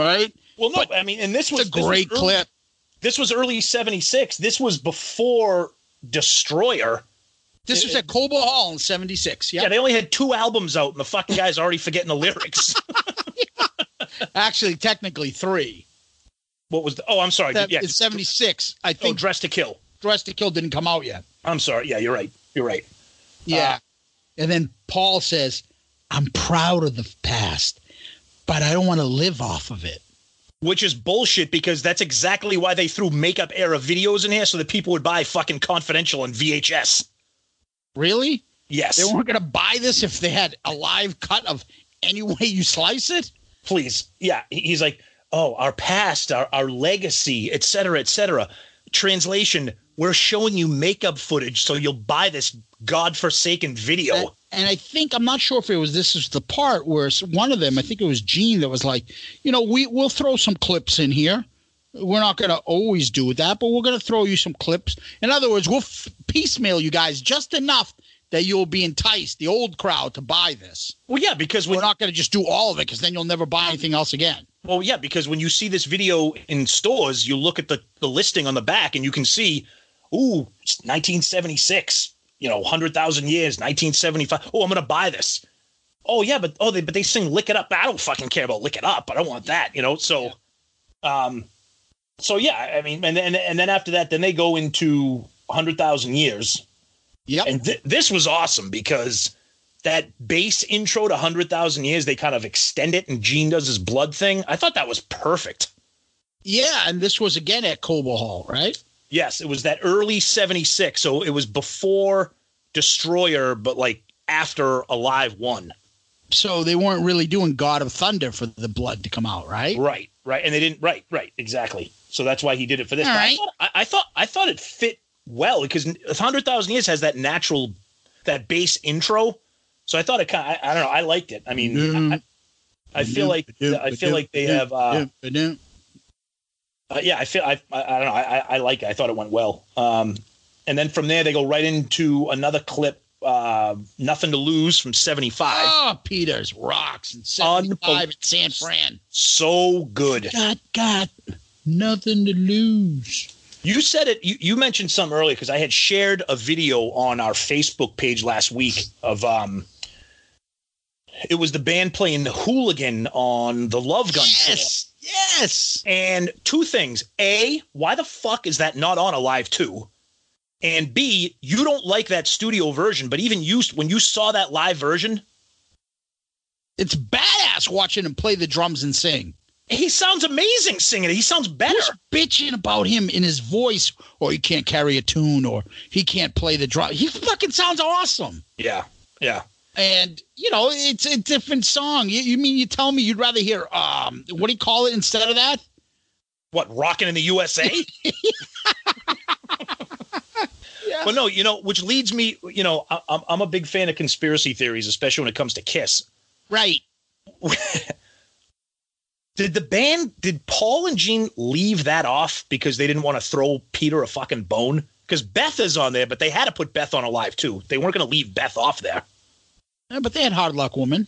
Right. Well, no, I mean, and this was a this was great early- clip. This was early '76. This was before Destroyer. This was at Cobo Hall in 76. Yeah, Yeah. they only had two albums out, and the fucking guy's already forgetting the lyrics. <laughs> <laughs> Actually, technically three. what was the? Oh, I'm sorry. That, yeah, It's 76. I oh, think Dress to Kill. Dress to Kill didn't come out yet. I'm sorry. Yeah, you're right. You're right. Yeah. Uh, and then Paul says, I'm proud of the past, but I don't want to live off of it. Which is bullshit because that's exactly why they threw makeup era videos in here so that people would buy fucking Confidential and VHS. Really? Yes, They weren't going to buy this if they had a live cut of any <laughs> way you slice it? please. Yeah, he's like, oh, our past, our our legacy, et cetera, et cetera. Translation: We're showing you makeup footage, so you'll buy this godforsaken video. And, I think I'm not sure if it was this is the part where one of them, I think it was Gene, that was like, you know, we we'll throw some clips in here. We're not going to always do that, but we're going to throw you some clips. In other words, we'll f- piecemeal you guys just enough that you'll be enticed, the old crowd, to buy this. Well, yeah, because when We're not going to just do all of it because then you'll never buy anything else again. Well, yeah, because when you see this video in stores, you look at the, the listing on the back and you can see, ooh, it's 1976, you know, 100,000 years, 1975. Oh, I'm going to buy this. Oh, yeah, but oh, they but they sing Lick It Up. I don't fucking care about Lick It Up. I don't want that, you know? So, um, so yeah, I mean, and then, and then after that, then they go into 100,000 years. Yeah. And th- this was awesome because that bass intro to 100,000 years, they kind of extend it and Gene does his blood thing. I thought that was perfect. yeah, and this was again at Cobo Hall, right? Yes, it was that early 76. So it was before Destroyer, but like after Alive 1. So they weren't really doing God of Thunder for the blood to come out, right? Right, right. And they didn't, right, right, exactly. So that's why he did it for this. I, thought, I, I thought I thought it fit well because 100,000 years has that natural, that bass intro. So I thought it kind of, I, I don't know, I liked it. I mean, mm-hmm. I, I feel mm-hmm. like I feel like they have uh, mm-hmm. Uh, yeah, I feel I, I I don't know. I, I- like it. I thought it went well. Um, and then from there they go right into another clip, uh, "Nothing to Lose" from '75. Oh, Peters rocks and 75 at San Fran. So good. Got got nothing to lose. You said it. You, you mentioned something earlier because I had shared a video on our Facebook page last week of um. It was the band playing the hooligan on the Love Gun tour. Yes, yes. And two things. A, why the fuck is that not on Alive 2? And B, you don't like that studio version, but even you, when you saw that live version, It's badass watching him play the drums and sing. he sounds amazing singing. He sounds better. Who's bitching about him in his voice, or he can't carry a tune, or he can't play the drum? He fucking sounds awesome. Yeah. Yeah. And you know, it's a different song. You, you mean you tell me you'd rather hear um, what do you call it instead of that? What, rocking in the USA? Yeah. <laughs> Well, no, you know, which leads me, you know, I, I'm, I'm a big fan of conspiracy theories, especially when it comes to Kiss. Right. <laughs> Did the band, did Paul and Gene leave that off because they didn't want to throw Peter a fucking bone? Because Beth is on there, but they had to put Beth on Alive 2. They weren't going to leave Beth off there. Yeah, but they had Hard Luck Woman.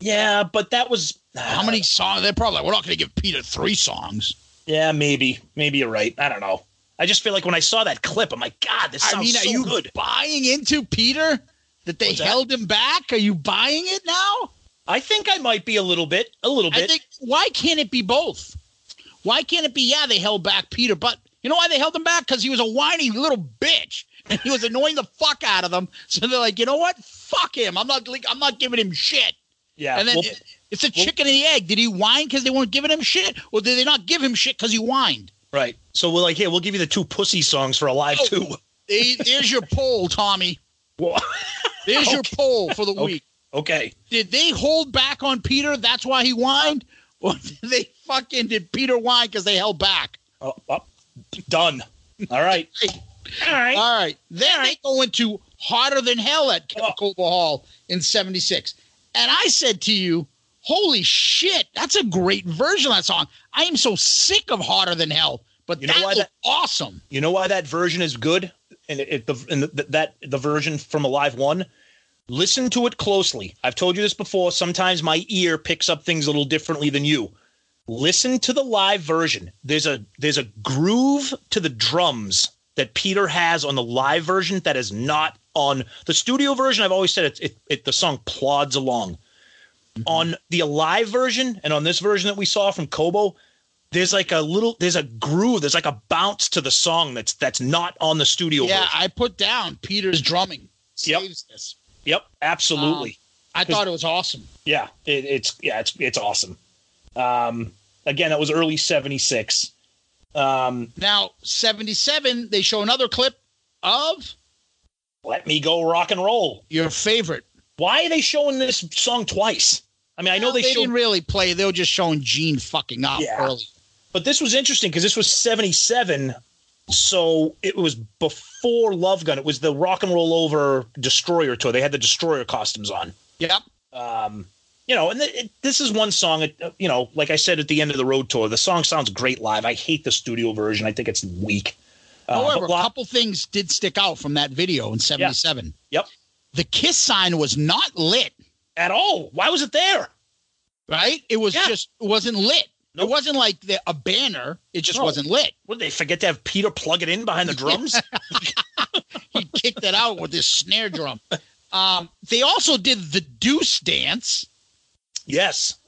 Yeah, but that was uh, How many songs? They're probably like, we're not going to give Peter three songs. Yeah, maybe, maybe you're right. I don't know. I just feel like when I saw that clip, I'm like, God, this sounds I mean, are you good. buying into Peter? that they What's that? held him back? Are you buying it now? I think I might be a little bit, a little I bit. think why can't it be both? Why can't it be? Yeah, they held back Peter, but you know why they held him back? Because he was a whiny little bitch, and <laughs> he was annoying the fuck out of them. So they're like, you know what? Fuck him. I'm not. I'm not giving him shit. yeah. and then well, it- it's a chicken and the egg. Did he whine because they weren't giving him shit, or did they not give him shit because he whined? right. So we're like, here, we'll give you the two pussy songs for a live Oh. two. <laughs> They- There's your poll, Tommy. Well, <laughs> There's your poll for the Okay. week. okay. Did they hold back on Peter? That's why he whined, or did they fucking did Peter whine because they held back? Oh, oh, done. All right. All right. All right. Then they go into Hotter Than Hell at Oh. Cobo Hall in 76. And I said to you, holy shit, that's a great version of that song. I am so sick of Hotter Than Hell, but You know why was that- awesome. You know why that version is good? And it, it the and the, that the version from Alive One. Listen to it closely. I've told you this before. Sometimes my ear picks up things a little differently than you. Listen to the live version. There's a there's a groove to the drums that Peter has on the live version that is not on the studio version. I've always said it, it, it the song plods along. On the live version and on this version that we saw from Cobo, there's like a little there's a groove there's like a bounce to the song that's that's not on the studio Yeah, version. I put down Peter's drumming. Yep. This. yep absolutely I thought it was awesome. yeah it, it's yeah it's it's awesome um again that was early 76 um Now, 77, they show another clip of let me go rock and roll your favorite. why are they showing this song twice i mean i know Well, they, showed didn't really play. They were just showing Gene fucking up Yeah. early. but this was interesting because this was 77 so it was before love gun it was the rock and roll over destroyer tour they had the destroyer costumes on Yep. um, you know, and th- this is one song. You know, like I said at the end of the road tour, the song sounds great live. I hate the studio version. I think it's weak. Uh, However, a couple things did stick out from that video in 77. Yep. The kiss sign was not lit, at all. Why was it there? right? It was Yeah. just it wasn't lit. Nope. It wasn't like the, a banner. It just No. wasn't lit. What did they forget to have Peter plug it in behind the drums? <laughs> He kicked it out with his snare drum. Um, they also did the deuce dance, yes.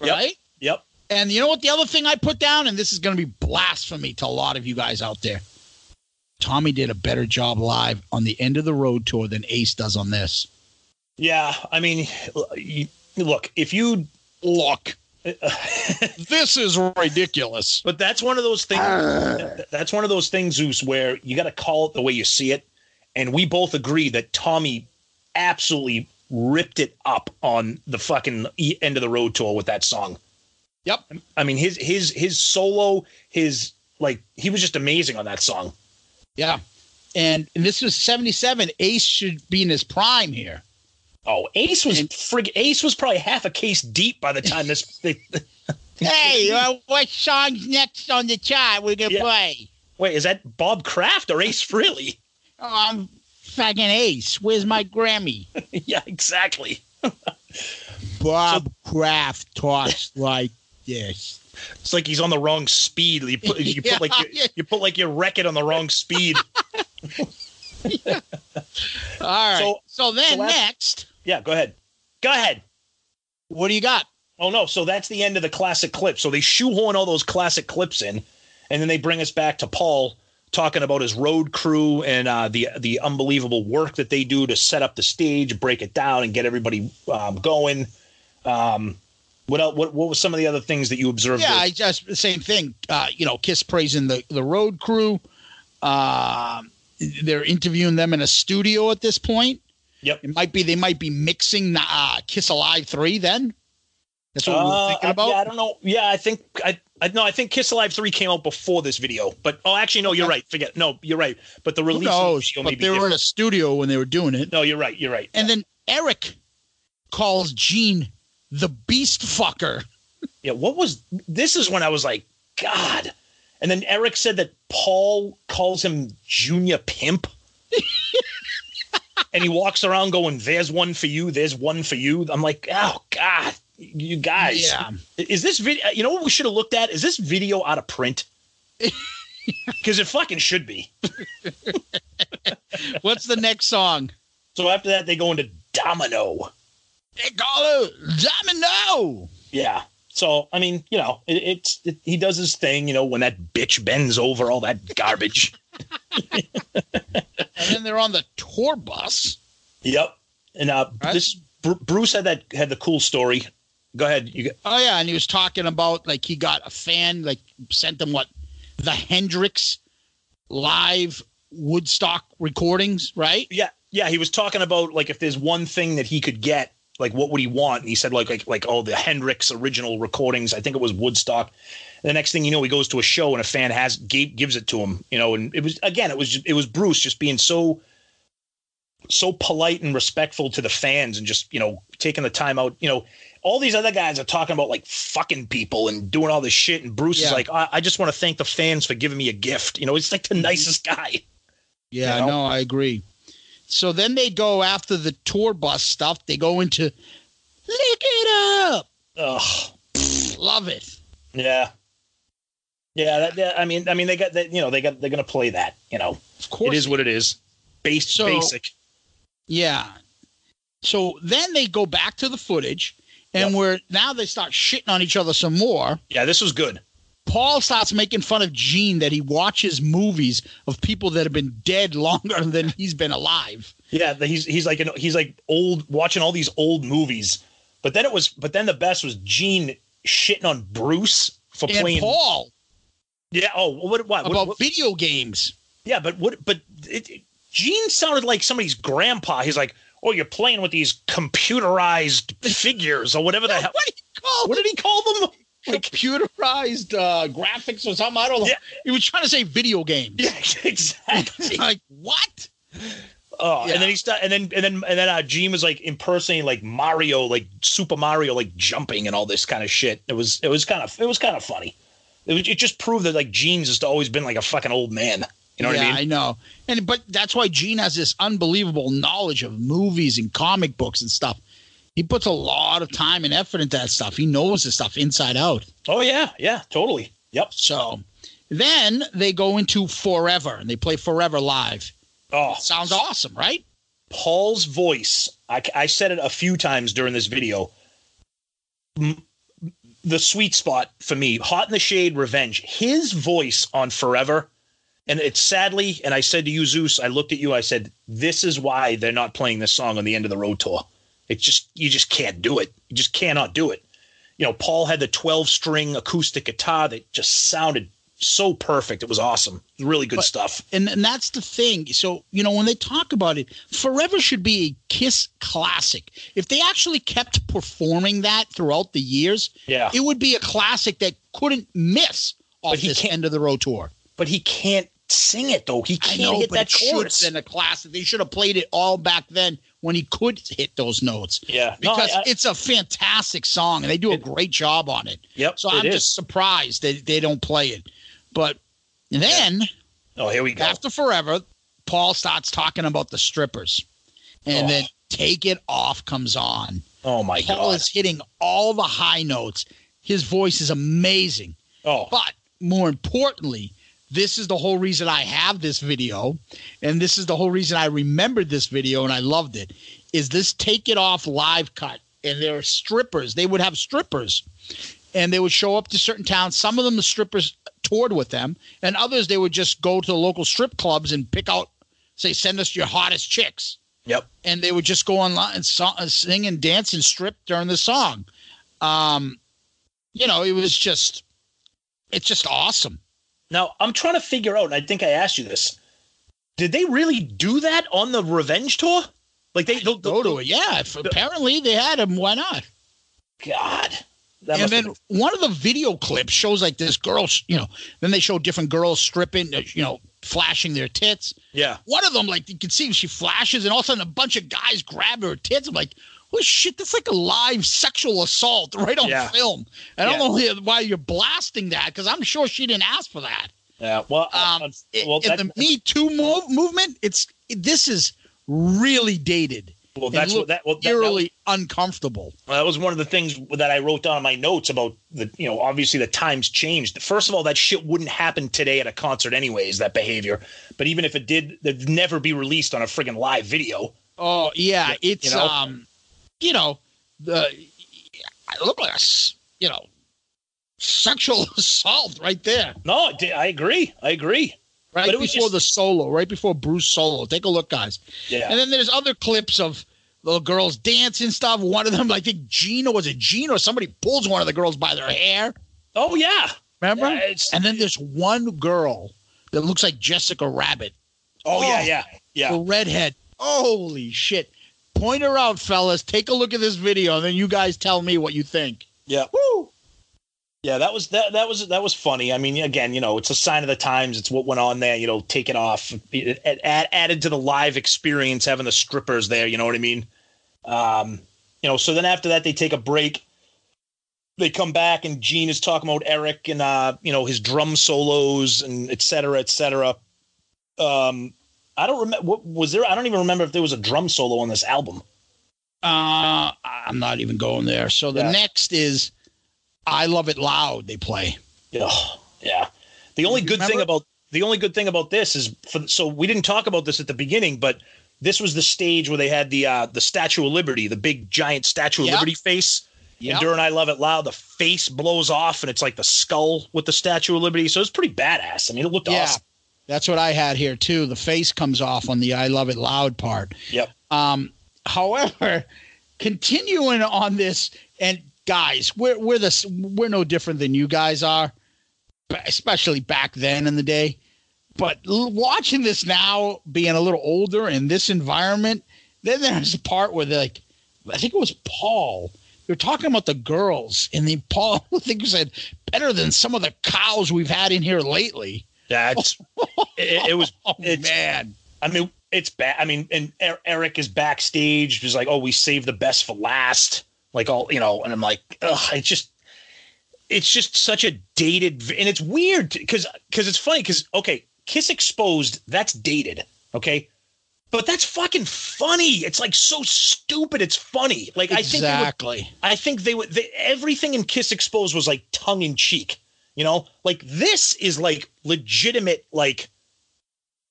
Yep. right? Yep. And you know what? The other thing I put down, and this is going to be blasphemy to a lot of you guys out there. Tommy did a better job live on the end of the road tour than Ace does on this. Yeah. I mean, look, if you Look, <laughs> this is ridiculous. But that's one of those things. Ah. that's one of those things, Zeus, where you got to call it the way you see it. And we both agree that Tommy absolutely ripped it up on the fucking end of the road tour with that song. Yep. I mean, his his his solo, his like, he was just amazing on that song. Yeah. And, and this was 77. Ace should be in his prime here. Oh, Ace was And- frig. Ace was probably half a case deep by the time this. <laughs> They, Hey, uh, what song's next on the chart we're going to Yeah. play? wait, is that Bob Kraft or Ace Frehley? Oh, I'm fucking Ace. Where's my Grammy? <laughs> yeah, exactly. <laughs> Bob Kraft talks <laughs> like this. It's like he's on the wrong speed. You put you put like Yeah. your, you put like your record on the wrong speed. yeah. All right. So, So- then so that's- next, Yeah, go ahead. Go ahead. what do you got? Oh no, so that's the end of the classic clip. So they shoehorn all those classic clips in, and then they bring us back to Paul talking about his road crew and uh, the the unbelievable work that they do to set up the stage, break it down, and get everybody um, going. Um, what else? What what was some of the other things that you observed? Yeah, there? I just the same thing. Uh, you know, Kiss praising the the road crew. Um, they're interviewing them in a studio at this point. Yep. It might be they might be mixing uh, Kiss Alive three. Then that's what we were Uh, thinking I- about. yeah, I don't know. Yeah, I think I, I no, I think Kiss Alive three came out before this video. But oh, actually, no, you're right. Forget. No, you're right. But the Who release knows? the But they were in a studio when they were doing it. No, you're right. You're right. And then Eric calls Gene the beast fucker. yeah, what was this? Is when I was like, God. And then Eric said that Paul calls him Junior Pimp. <laughs> and he walks around going, "There's one for you. There's one for you." I'm like, oh God, you guys. Yeah. Is this video? You know what we should have looked at? Is this video out of print? <laughs> Because it fucking should be. <laughs> What's the next song? So after that, they go into Domino. They call it Domino. Yeah. So I mean, you know, it, it's it, he does his thing. You know, when that bitch bends over all that garbage. <laughs> And then they're on the tour bus. yep. And uh, Right. this Bruce had that had the cool story. Go ahead. You get, Oh yeah, and he was talking about like he got a fan like sent him what the Hendrix live Woodstock recordings, right? yeah, yeah. He was talking about like if there's one thing that he could get, like what would he want? And he said like like like oh the Hendrix original recordings. I think it was Woodstock. The next thing you know, he goes to a show and a fan has gave, gives it to him. You know, and it was again, it was just, it was Bruce just being so so polite and respectful to the fans and just you know taking the time out. You know, all these other guys are talking about like fucking people and doing all this shit, and Bruce Yeah. is like, I, I just want to thank the fans for giving me a gift. You know, it's like the mm-hmm. nicest guy. Yeah, You know? no, I agree. So then they go after the tour bus stuff. They go into lick it up. Ugh. Love it. Yeah. Yeah, that, that- I mean, I mean, they got that. You know, they got they're gonna play that. You know, Of course, it is what it is. Base, So- basic. Yeah. So then they go back to the footage, and Yep. where now they start shitting on each other some more. Yeah, this was good. Paul starts making fun of Gene that he watches movies of people that have been dead longer <laughs> than he's been alive. Yeah, he's he's like an, he's like old watching all these old movies. But then it was, but then the best was Gene shitting on Bruce for And playing. Paul Yeah. Oh, what? What? what, about what- video games. yeah, but what? But it, it- Gene sounded like somebody's grandpa. He's like, oh, you're playing with these computerized figures or whatever the hell. What did he call What did he call them? Like, computerized uh, graphics or something? I don't know. Yeah. He was trying to say video games. yeah, <laughs> exactly. <laughs> like what? Oh, Yeah. and then he started, and then and then and then uh, Gene was like impersonating like Mario, like Super Mario, like jumping and all this kind of shit. It was it was kind of it was kind of funny. It, was, it just proved that like Gene's just always been like a fucking old man. You know what yeah, I mean? know. And but that's why Gene has this unbelievable knowledge of movies and comic books and stuff. He puts a lot of time and effort into that stuff. He knows the stuff inside out. Oh yeah, yeah, totally. Yep. So then they go into Forever and they play Forever live. Oh, Sounds awesome, right? Paul's voice. I, I said it a few times during this video. The sweet spot for me, Hot in the Shade, Revenge. His voice on Forever, and it's sadly, and I said to you, Zeus, I looked at you, I said, this is why they're not playing this song on the end of the road tour. It's just you just can't do it. You just cannot do it. You know, Paul had the 12 string acoustic guitar that just sounded so perfect. It was awesome. It was really good But- stuff. And, and that's the thing. So, you know, when they talk about it, Forever should be a Kiss classic. If they actually kept performing that throughout the years, Yeah. it would be a classic that couldn't miss off But he this end of the road tour. But he can't sing it though. He can't know, hit that chorus. have a classic. They should have played it all back then when he could hit those notes. Yeah. No, Because I- I- it's a fantastic song and they do a It- great job on it. Yep. So I'm is. just surprised that they don't play it. But then Oh, here we go. after forever, Paul starts talking about the strippers. And Oh. then Take It Off comes on. oh my Paul god. is hitting all the high notes. His voice is amazing. oh. But more importantly, this is the whole reason I have this video, and this is the whole reason I remembered this video and I loved it. Is this take it off live cut? And there are strippers. They would have strippers, and they would show up to certain towns. Some of them, the strippers toured with them, and others they would just go to the local strip clubs and pick out, say, send us your hottest chicks Yep. and they would just go online and so- uh, sing and dance and strip during the song. Um, you know, it was just, it's just awesome. Now I'm trying to figure out. and I think I asked you this. Did they really do that on the Revenge tour? Like they they'll, Go to it, yeah. If apparently they had him. Why not? God. That and then have one of the video clips shows like this girl, you know. Then they show different girls stripping, uh, you know, flashing their tits. yeah. One of them, like you can see, she flashes, and all of a sudden a bunch of guys grab her tits. I'm like, oh shit, that's like a live sexual assault <laughs> right on Yeah. film. I Yeah. don't know <laughs> why you're blasting that because I'm sure she didn't ask for that. Yeah. Well, Um, uh, well, in the Me Too move, movement, it's this is really dated. well, that's what that, well, that, that, eerily uncomfortable. Well, that was one of the things that I wrote down in my notes about the, you know, obviously the times changed. First of all, that shit wouldn't happen today at a concert, anyways, that behavior. But even if it did, it'd never be released on a friggin' live video. Oh yeah, it's you know? um, you know, the I look like a you know sexual <laughs> assault right there, No, I agree. I agree. right But it was before just- the solo, right before Bruce solo. Take a look, guys. Yeah. And then there's other clips of little girls dancing stuff. One of them, I think Gina was it Gina or somebody pulls one of the girls by their hair. oh yeah. Remember? Yeah, and then there's one girl that looks like Jessica Rabbit. Oh, yeah, Oh. yeah, yeah. The redhead. Holy shit. Point her out, fellas. Take a look at this video, and then you guys tell me what you think. Yeah. Woo. Yeah, that was that that was that was funny. I mean, again, you know, it's a sign of the times. It's what went on there. You know, take it off, it, it, add, added to the live experience, having the strippers there. You know what I mean? Um, you know, so then after that, they take a break. They come back, and Gene is talking about Eric and uh, you know his drum solos and et cetera, et cetera. Um, I don't remember. What was there? I don't even remember if there was a drum solo on this album. Uh, I'm not even going there. So the Yeah. next is I Love It Loud, they play. Yeah, yeah. The only good thing about the only good thing about this is for so we didn't talk about this at the beginning, but this was the stage where they had the uh the Statue of Liberty, the big giant Statue of Yep. Liberty face. Yep. And during I Love It Loud, the face blows off and it's like the skull with the Statue of Liberty. So it's pretty badass. I mean, it looked Yeah. awesome. That's what I had here too. The face comes off on the I Love It Loud part. Yep. Um, however, <laughs> continuing on this, and guys, we're we're the we're no different than you guys are, especially back then in the day. But l- watching this now, being a little older in this environment, then there's a part where they're like, I think it was Paul. They're talking about the girls, and the <laughs> Paul I think said better than some of the cows we've had in here lately. That's <laughs> it, it was Oh it's man, I mean, it's bad. I mean, and Er- Eric is backstage. He's like, "Oh, we saved the best for last." Like all you know, and I'm like, Ugh, it's just, it's just such a dated, and it's weird because because it's funny because okay, Kiss Exposed, that's dated, okay, but that's fucking funny. It's like so stupid. It's funny. Like I think exactly. I think they would. They, everything in Kiss Exposed was like tongue in cheek. You know, like this is like legitimate. Like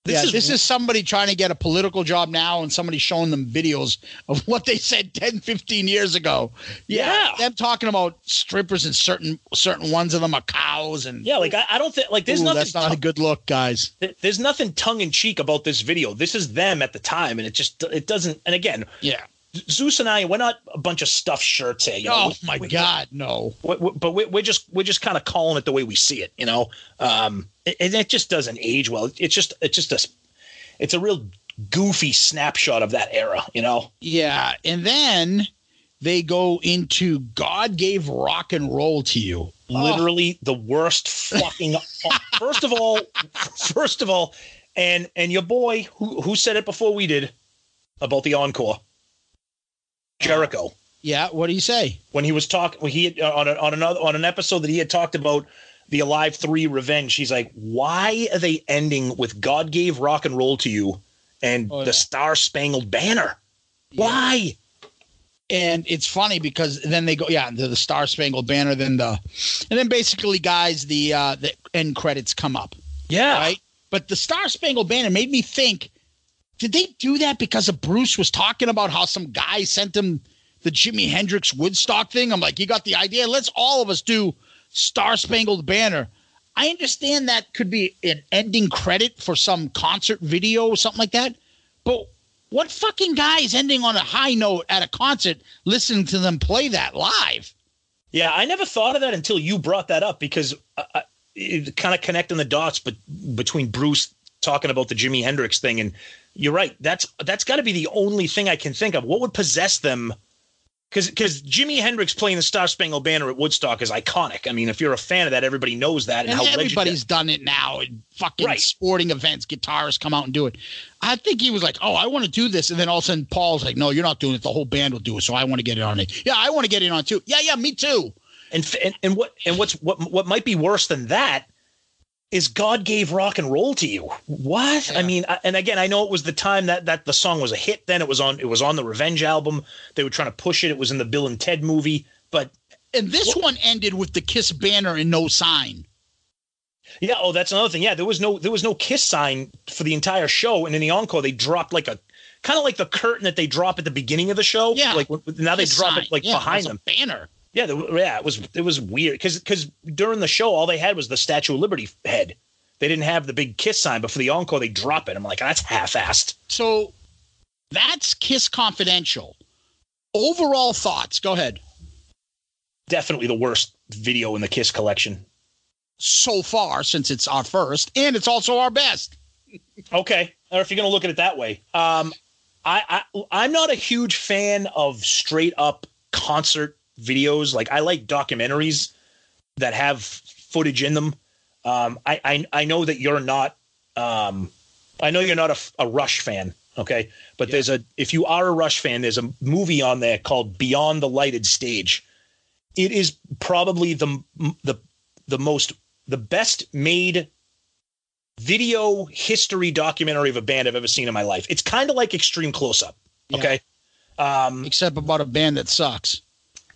this yeah, this is somebody trying to get a political job now and somebody showing them videos of <laughs> what they said 10, 15 years ago. Yeah. Yeah. Them talking about strippers and certain certain ones of them are cows and yeah. Like I, I don't think like there's Ooh, nothing. that's not a good look, guys. th- there's nothing tongue in cheek about this video. This is them at the time, and it just it doesn't. And again, Yeah. Zeus and I, we're not a bunch of stuffed shirts here. You know? Oh We- my we- God, no. we- we- but we- we're just we're just kind of calling it the way we see it. You know, um, it- and it just doesn't age well. It's just it's just a it's a real goofy snapshot of that era. You know. Yeah. And then they go into God gave rock and roll to you. literally the worst fucking <laughs> first of all first of all and and your boy who who said it before we did about the encore jericho. Yeah. What do you say? when he was talking when he had, uh, on a, on another on an episode that he had talked about the alive 3 revenge he's like why are they ending with god gave rock and roll to you and Oh, the star spangled banner? Why? And it's funny because then they go yeah the, the star spangled banner then the and then basically guys the uh the end credits come up. Yeah. Right? But the star spangled banner made me think did they do that because of bruce was talking about how some guy sent him the jimi hendrix woodstock thing? I'm like you got the idea. Let's all of us do star spangled banner. I understand that could be an ending credit for some concert video or something like that but what fucking guy is ending on a high note at a concert listening to them play that live? Yeah, I never thought of that until you brought that up because uh, uh, it, kind of connecting the dots but between Bruce talking about the Jimi Hendrix thing and you're right. That's that's got to be the only thing I can think of. What would possess them? Because because Jimi Hendrix playing the Star Spangled Banner at Woodstock is iconic. I mean, if you're a fan of that, everybody knows that and, And how everybody's done it now in fucking Right. sporting events. Guitarists come out and do it. I think he was like, "Oh, I want to do this," and then all of a sudden Paul's like, "No, you're not doing it. The whole band will do it. So I want to get it on it. Yeah, I want to get it on too. Yeah, yeah, me too. And, and and what and what's what what might be worse than that is God gave rock and roll to you. What? I mean, I, and again, I know it was the time that that the song was a hit. Then it was on it was on the Revenge album. They were trying to push it. It was in the Bill and Ted movie. But And this one ended with the Kiss banner and no sign. yeah, oh, that's another thing. Yeah, there was no there was no kiss sign for the entire show. And in the encore, they dropped like a kind of like the curtain that they drop at the beginning of the show. Yeah. like now they Kiss drop sign. it like Yeah, behind them. banner. Yeah, the, yeah, it was it was weird because because during the show all they had was the Statue of Liberty head. They didn't have the big kiss sign, but for the encore they drop it. I'm like, that's half-assed. So that's Kiss Confidential. Overall thoughts. Go ahead. Definitely the worst video in the Kiss collection. So far, since it's our first, and it's also our best. Okay, or if you're going to look at it that way, um, I, I I'm not a huge fan of straight up concert videos. Like I like documentaries that have footage in them. Um, I, I I know that you're not. Um, I know you're not a, a Rush fan. Okay, but there's a if you are a Rush fan, there's a movie on there called Beyond the Lighted Stage. It is probably the the the most the best made video history documentary of a band I've ever seen in my life. It's kind of like Extreme Close Up. Yeah. Okay. Um, Except about a band that sucks.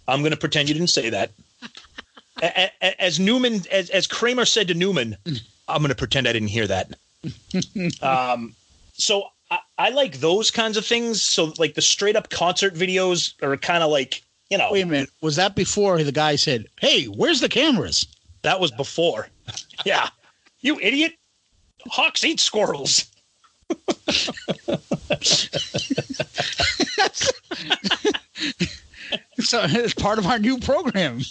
I'm going to pretend you didn't say that. <laughs> A- a- as Newman, as, as Kramer said to Newman, I'm going to pretend I didn't hear that. <laughs> um, so I, I like those kinds of things. So like the straight up concert videos are kind of like, you know, Wait a minute. Was that before the guy said, "Hey, where's the cameras"? that was before. <laughs> yeah. You idiot. Hawks eat squirrels. So it's part of our new program.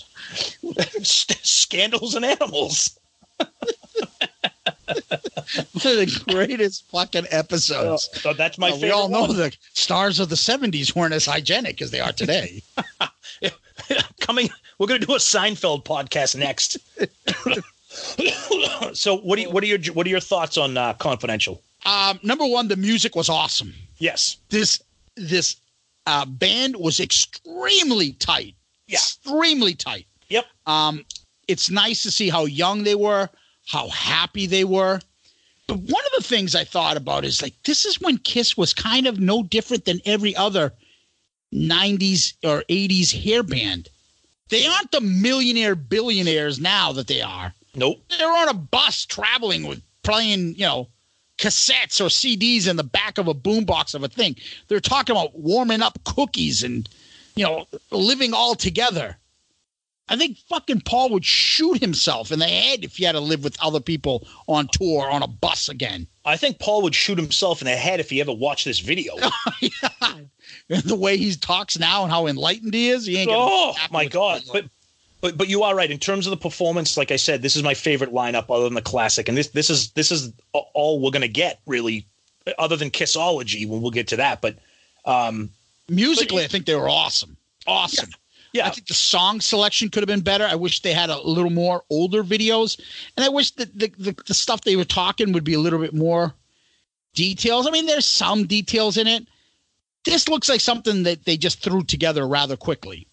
Scandals and animals. <laughs> One of the greatest fucking episodes. So that's my Uh, favorite. we all know one. the stars of the '70s weren't as hygienic as they are today. <laughs> <laughs> coming. We're going to do a Seinfeld podcast next. <coughs> so, what do you, what are your what are your thoughts on uh, Confidential? um, number one, the music was awesome. Yes. This this uh, band was extremely tight. Yeah. extremely tight. Yep. Um, it's nice to see how young they were, how happy they were. But one of the things I thought about is like this is when Kiss was kind of no different than every other 90s or 80s hair band. They aren't the millionaire billionaires now that they are. Nope. They're on a bus traveling with playing, you know, cassettes or CDs in the back of a boombox of a thing. They're talking about warming up cookies and, you know, living all together. I think fucking Paul would shoot himself in the head if he had to live with other people on tour on a bus again. I think Paul would shoot himself in the head if he ever watched this video. <laughs> And <laughs> the way he talks now and how enlightened he is, he ain't oh my god! But but but you are right in terms of the performance. Like I said, this is my favorite lineup other than the classic, and this this is this is all we're gonna get really, other than Kissology. When we'll get to that, but um, musically, I think they were awesome. Awesome. yeah, I think the song selection could have been better. I wish they had a little more older videos, and I wish that the, the, the stuff they were talking would be a little bit more details. I mean, there's some details in it. This looks like something that they just threw together rather quickly.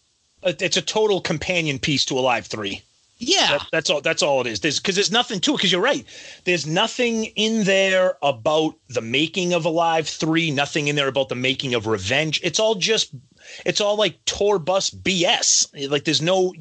It- it's a total companion piece to Alive Three. Yeah, That, that's all. That's all it is. There's because there's nothing to it. Because you're right. There's nothing in there about the making of Alive Three. Nothing in there about the making of Revenge. It's all just. It's all like tour bus BS. Like there's no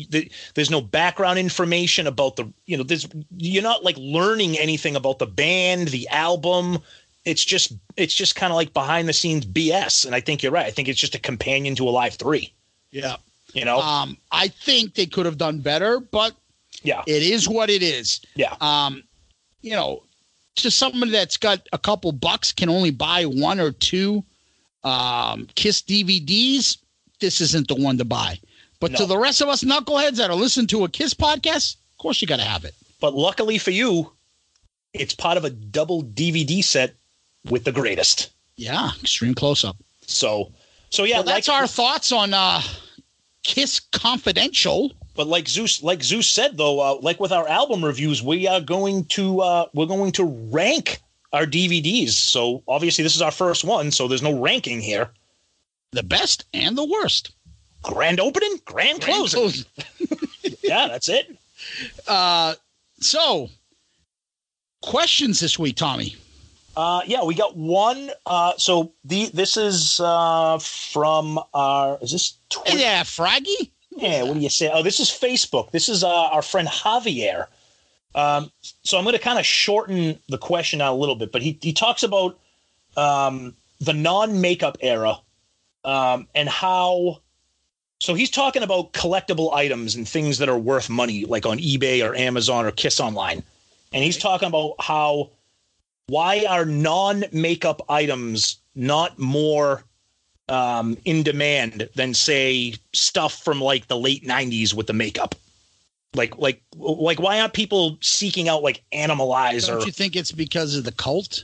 there's no background information about the you know there's you're not like learning anything about the band, the album. It's just it's just kind of like behind the scenes BS. And I think you're right. I think it's just a companion to Alive Three. yeah. You know. Um, I think they could have done better, but yeah. it is what it is. Yeah. um, you know, to somebody that's got a couple bucks can only buy one or two um, Kiss DVDs. This isn't the one to buy. But to the rest of us knuckleheads that are listening to a Kiss podcast, of course you got to have it. But luckily for you, it's part of a double DVD set with the greatest. Yeah, extreme close up. So, so yeah, well, that's like, our thoughts on uh, Kiss Confidential. But like Zeus, like Zeus said though, uh, like with our album reviews, we are going to uh, we're going to rank our DVDs. So obviously this is our first one, so there's no ranking here. The best and the worst. Grand opening, grand, closing. <laughs> yeah, that's it. Uh, so, questions this week, Tommy. Uh, yeah, we got one. Uh, so the this is uh, from our is this Twitter? Hey there, Fraggy. Yeah, what do you say? Oh, this is Facebook. This is uh, our friend Javier. Um, so I'm going to kind of shorten the question out a little bit, but he he talks about um, the non-makeup era, um, and how. So he's talking about collectible items and things that are worth money, like on eBay or Amazon or Kiss Online, and he's talking about how why are non-makeup items not more um, in demand than say stuff from like the late '90s with the makeup. Like, like, like, why aren't people seeking out like Animalize Don't you think it's because of the cult?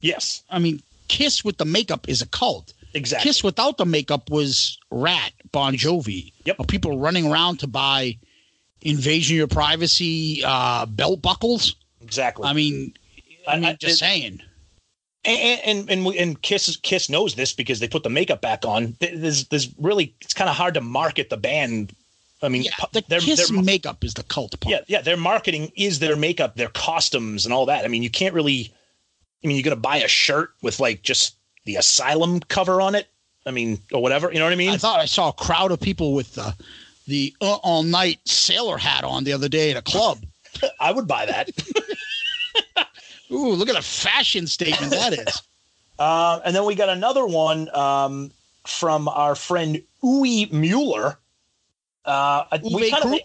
yes, I mean, Kiss with the makeup is a cult. exactly. Kiss without the makeup was Ratt, Bon Jovi. Yep. Are people running around to buy Invasion of Your Privacy uh, belt buckles? exactly. I mean, I mean, I- just it- saying. and and and, we- and Kiss Kiss knows this because they put the makeup back on. There's there's really it's kind of hard to market the band. I mean, Yeah, the their- Kiss their- makeup is the cult part. yeah, yeah, their marketing is their makeup, their costumes, and all that. I mean, you can't really. I mean, you're gonna buy a shirt with like just the Asylum cover on it. I mean, or whatever. You know what I mean? I thought I saw a crowd of people with the the uh, all night sailor hat on the other day at a club. <laughs> I would buy that. <laughs> Ooh, look at a fashion statement that is. <laughs> Uh, and then we got another one um, from our friend Uwe Mueller. Uh, I- we kind of,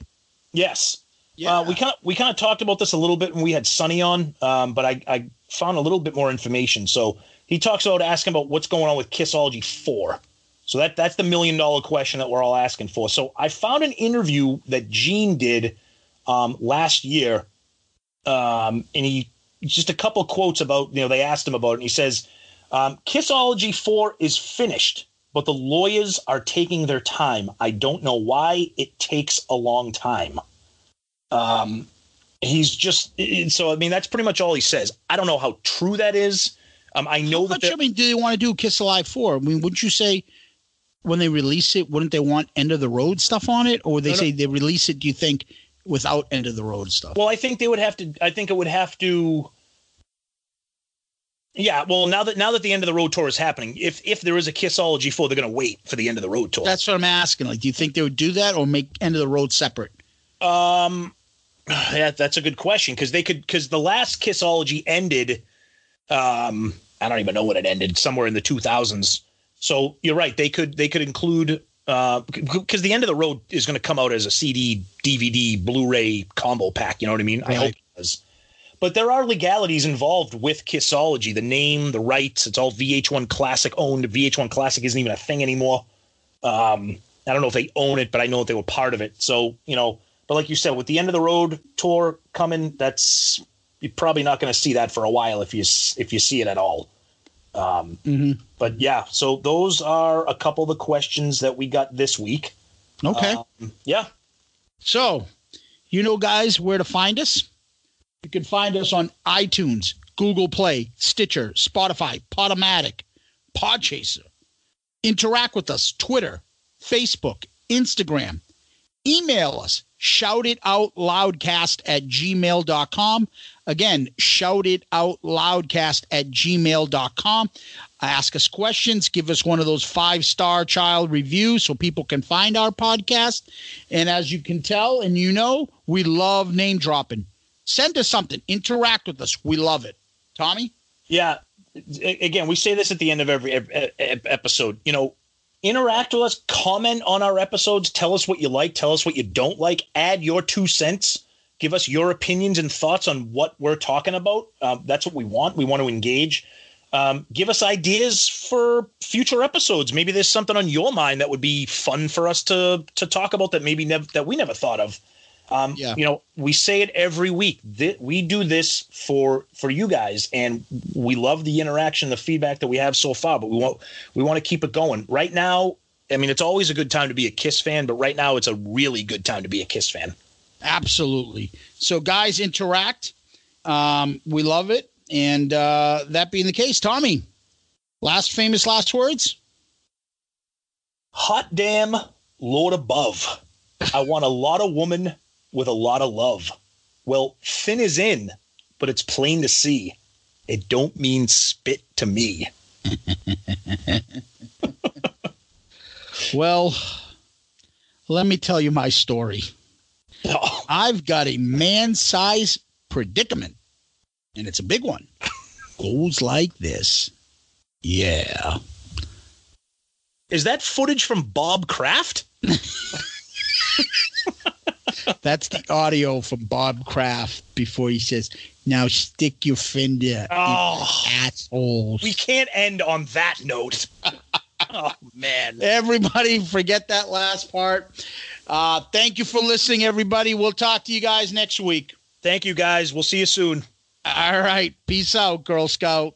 yes, Yeah, uh, we kind of we kind of talked about this a little bit when we had Sonny on, um, but I, I found a little bit more information. So he talks about asking about what's going on with Kissology Four. So that that's the million dollar question that we're all asking for. So I found an interview that Gene did um, last year, um, and he just a couple quotes about you know they asked him about it. And he says, um, "Kissology Four is finished." But the lawyers are taking their time. I don't know why it takes a long time. Um, he's just so. I mean, that's pretty much all he says. I don't know how true that is. Um, I know How that much, I mean, do they want to do Kiss Alive 4? I mean, wouldn't you say when they release it, wouldn't they want end of the road stuff on it? Or they No, no. say they release it, do you think, without end of the road stuff? Well, I think they would have to. I think it would have to. Yeah, well, now that now that the end of the road tour is happening, if if there is a Kissology four, they're going to wait for the end of the road tour. That's what I'm asking. Like, do you think they would do that or make end of the road separate? Um, yeah, that's a good question because they could because the last Kissology ended. Um, I don't even know when it ended. Somewhere in the two thousands. So you're right. They could they could include because the end of the road is going to come out as a CD, DVD, Blu-ray combo pack. You know what I mean? I hope Right. it does. But there are legalities involved with Kissology. The name, the rights. It's all VH1 Classic owned. VH1 Classic isn't even a thing anymore. Um, I don't know if they own it, but I know that they were part of it. So you know, but like you said, with the end of the road tour coming, that's you're probably not going to see that for a while if you if you see it at all. Um, Mhm. But yeah, so those are a couple of the questions that we got this week. Okay. Um, yeah, So, you know, guys, where to find us? You can find us on iTunes, Google Play, Stitcher, Spotify, Podomatic, Podchaser. Interact with us, Twitter, Facebook, Instagram. Email us, shout it out loudcast at gmail.com. Again, shout it out loudcast at gmail.com. Ask us questions, give us one of those five star child reviews so people can find our podcast. And as you can tell, and you know, we love name dropping. Send us something, interact with us. We love it. Tommy? yeah. Again, we say this at the end of every ep- ep- episode. You know, interact with us, comment on our episodes, tell us what you like, tell us what you don't like, add your two cents, give us your opinions and thoughts on what we're talking about. Um, that's what we want. We want to engage. Um, give us ideas for future episodes. Maybe there's something on your mind that would be fun for us to to talk about that maybe never that we never thought of. Um, Yeah. You know, we say it every week. Th- we do this for for you guys, and we love the interaction, the feedback that we have so far. But we want we want to keep it going. Right now, I mean, it's always a good time to be a Kiss fan, but right now, it's a really good time to be a Kiss fan. Absolutely. So, guys, interact. Um, we love it. And uh, that being the case, Tommy, last famous last words? Hot damn, Lord above. I want a lot of woman with a lot of love. Well, Finn is in, but it's plain to see. It don't mean spit to me. <laughs> Well, let me tell you my story. Oh, <laughs> I've got a man size predicament, and it's a big one. Goes like this Yeah. Is that footage from Bob Kraft? <laughs> That's the audio from Bob Kraft before he says, Now stick your finger, Oh, assholes. we can't end on that note. <laughs> oh man. Everybody, forget that last part. Uh, thank you for listening, everybody. We'll talk to you guys next week. Thank you guys. We'll see you soon. All right. Peace out, Girl Scout.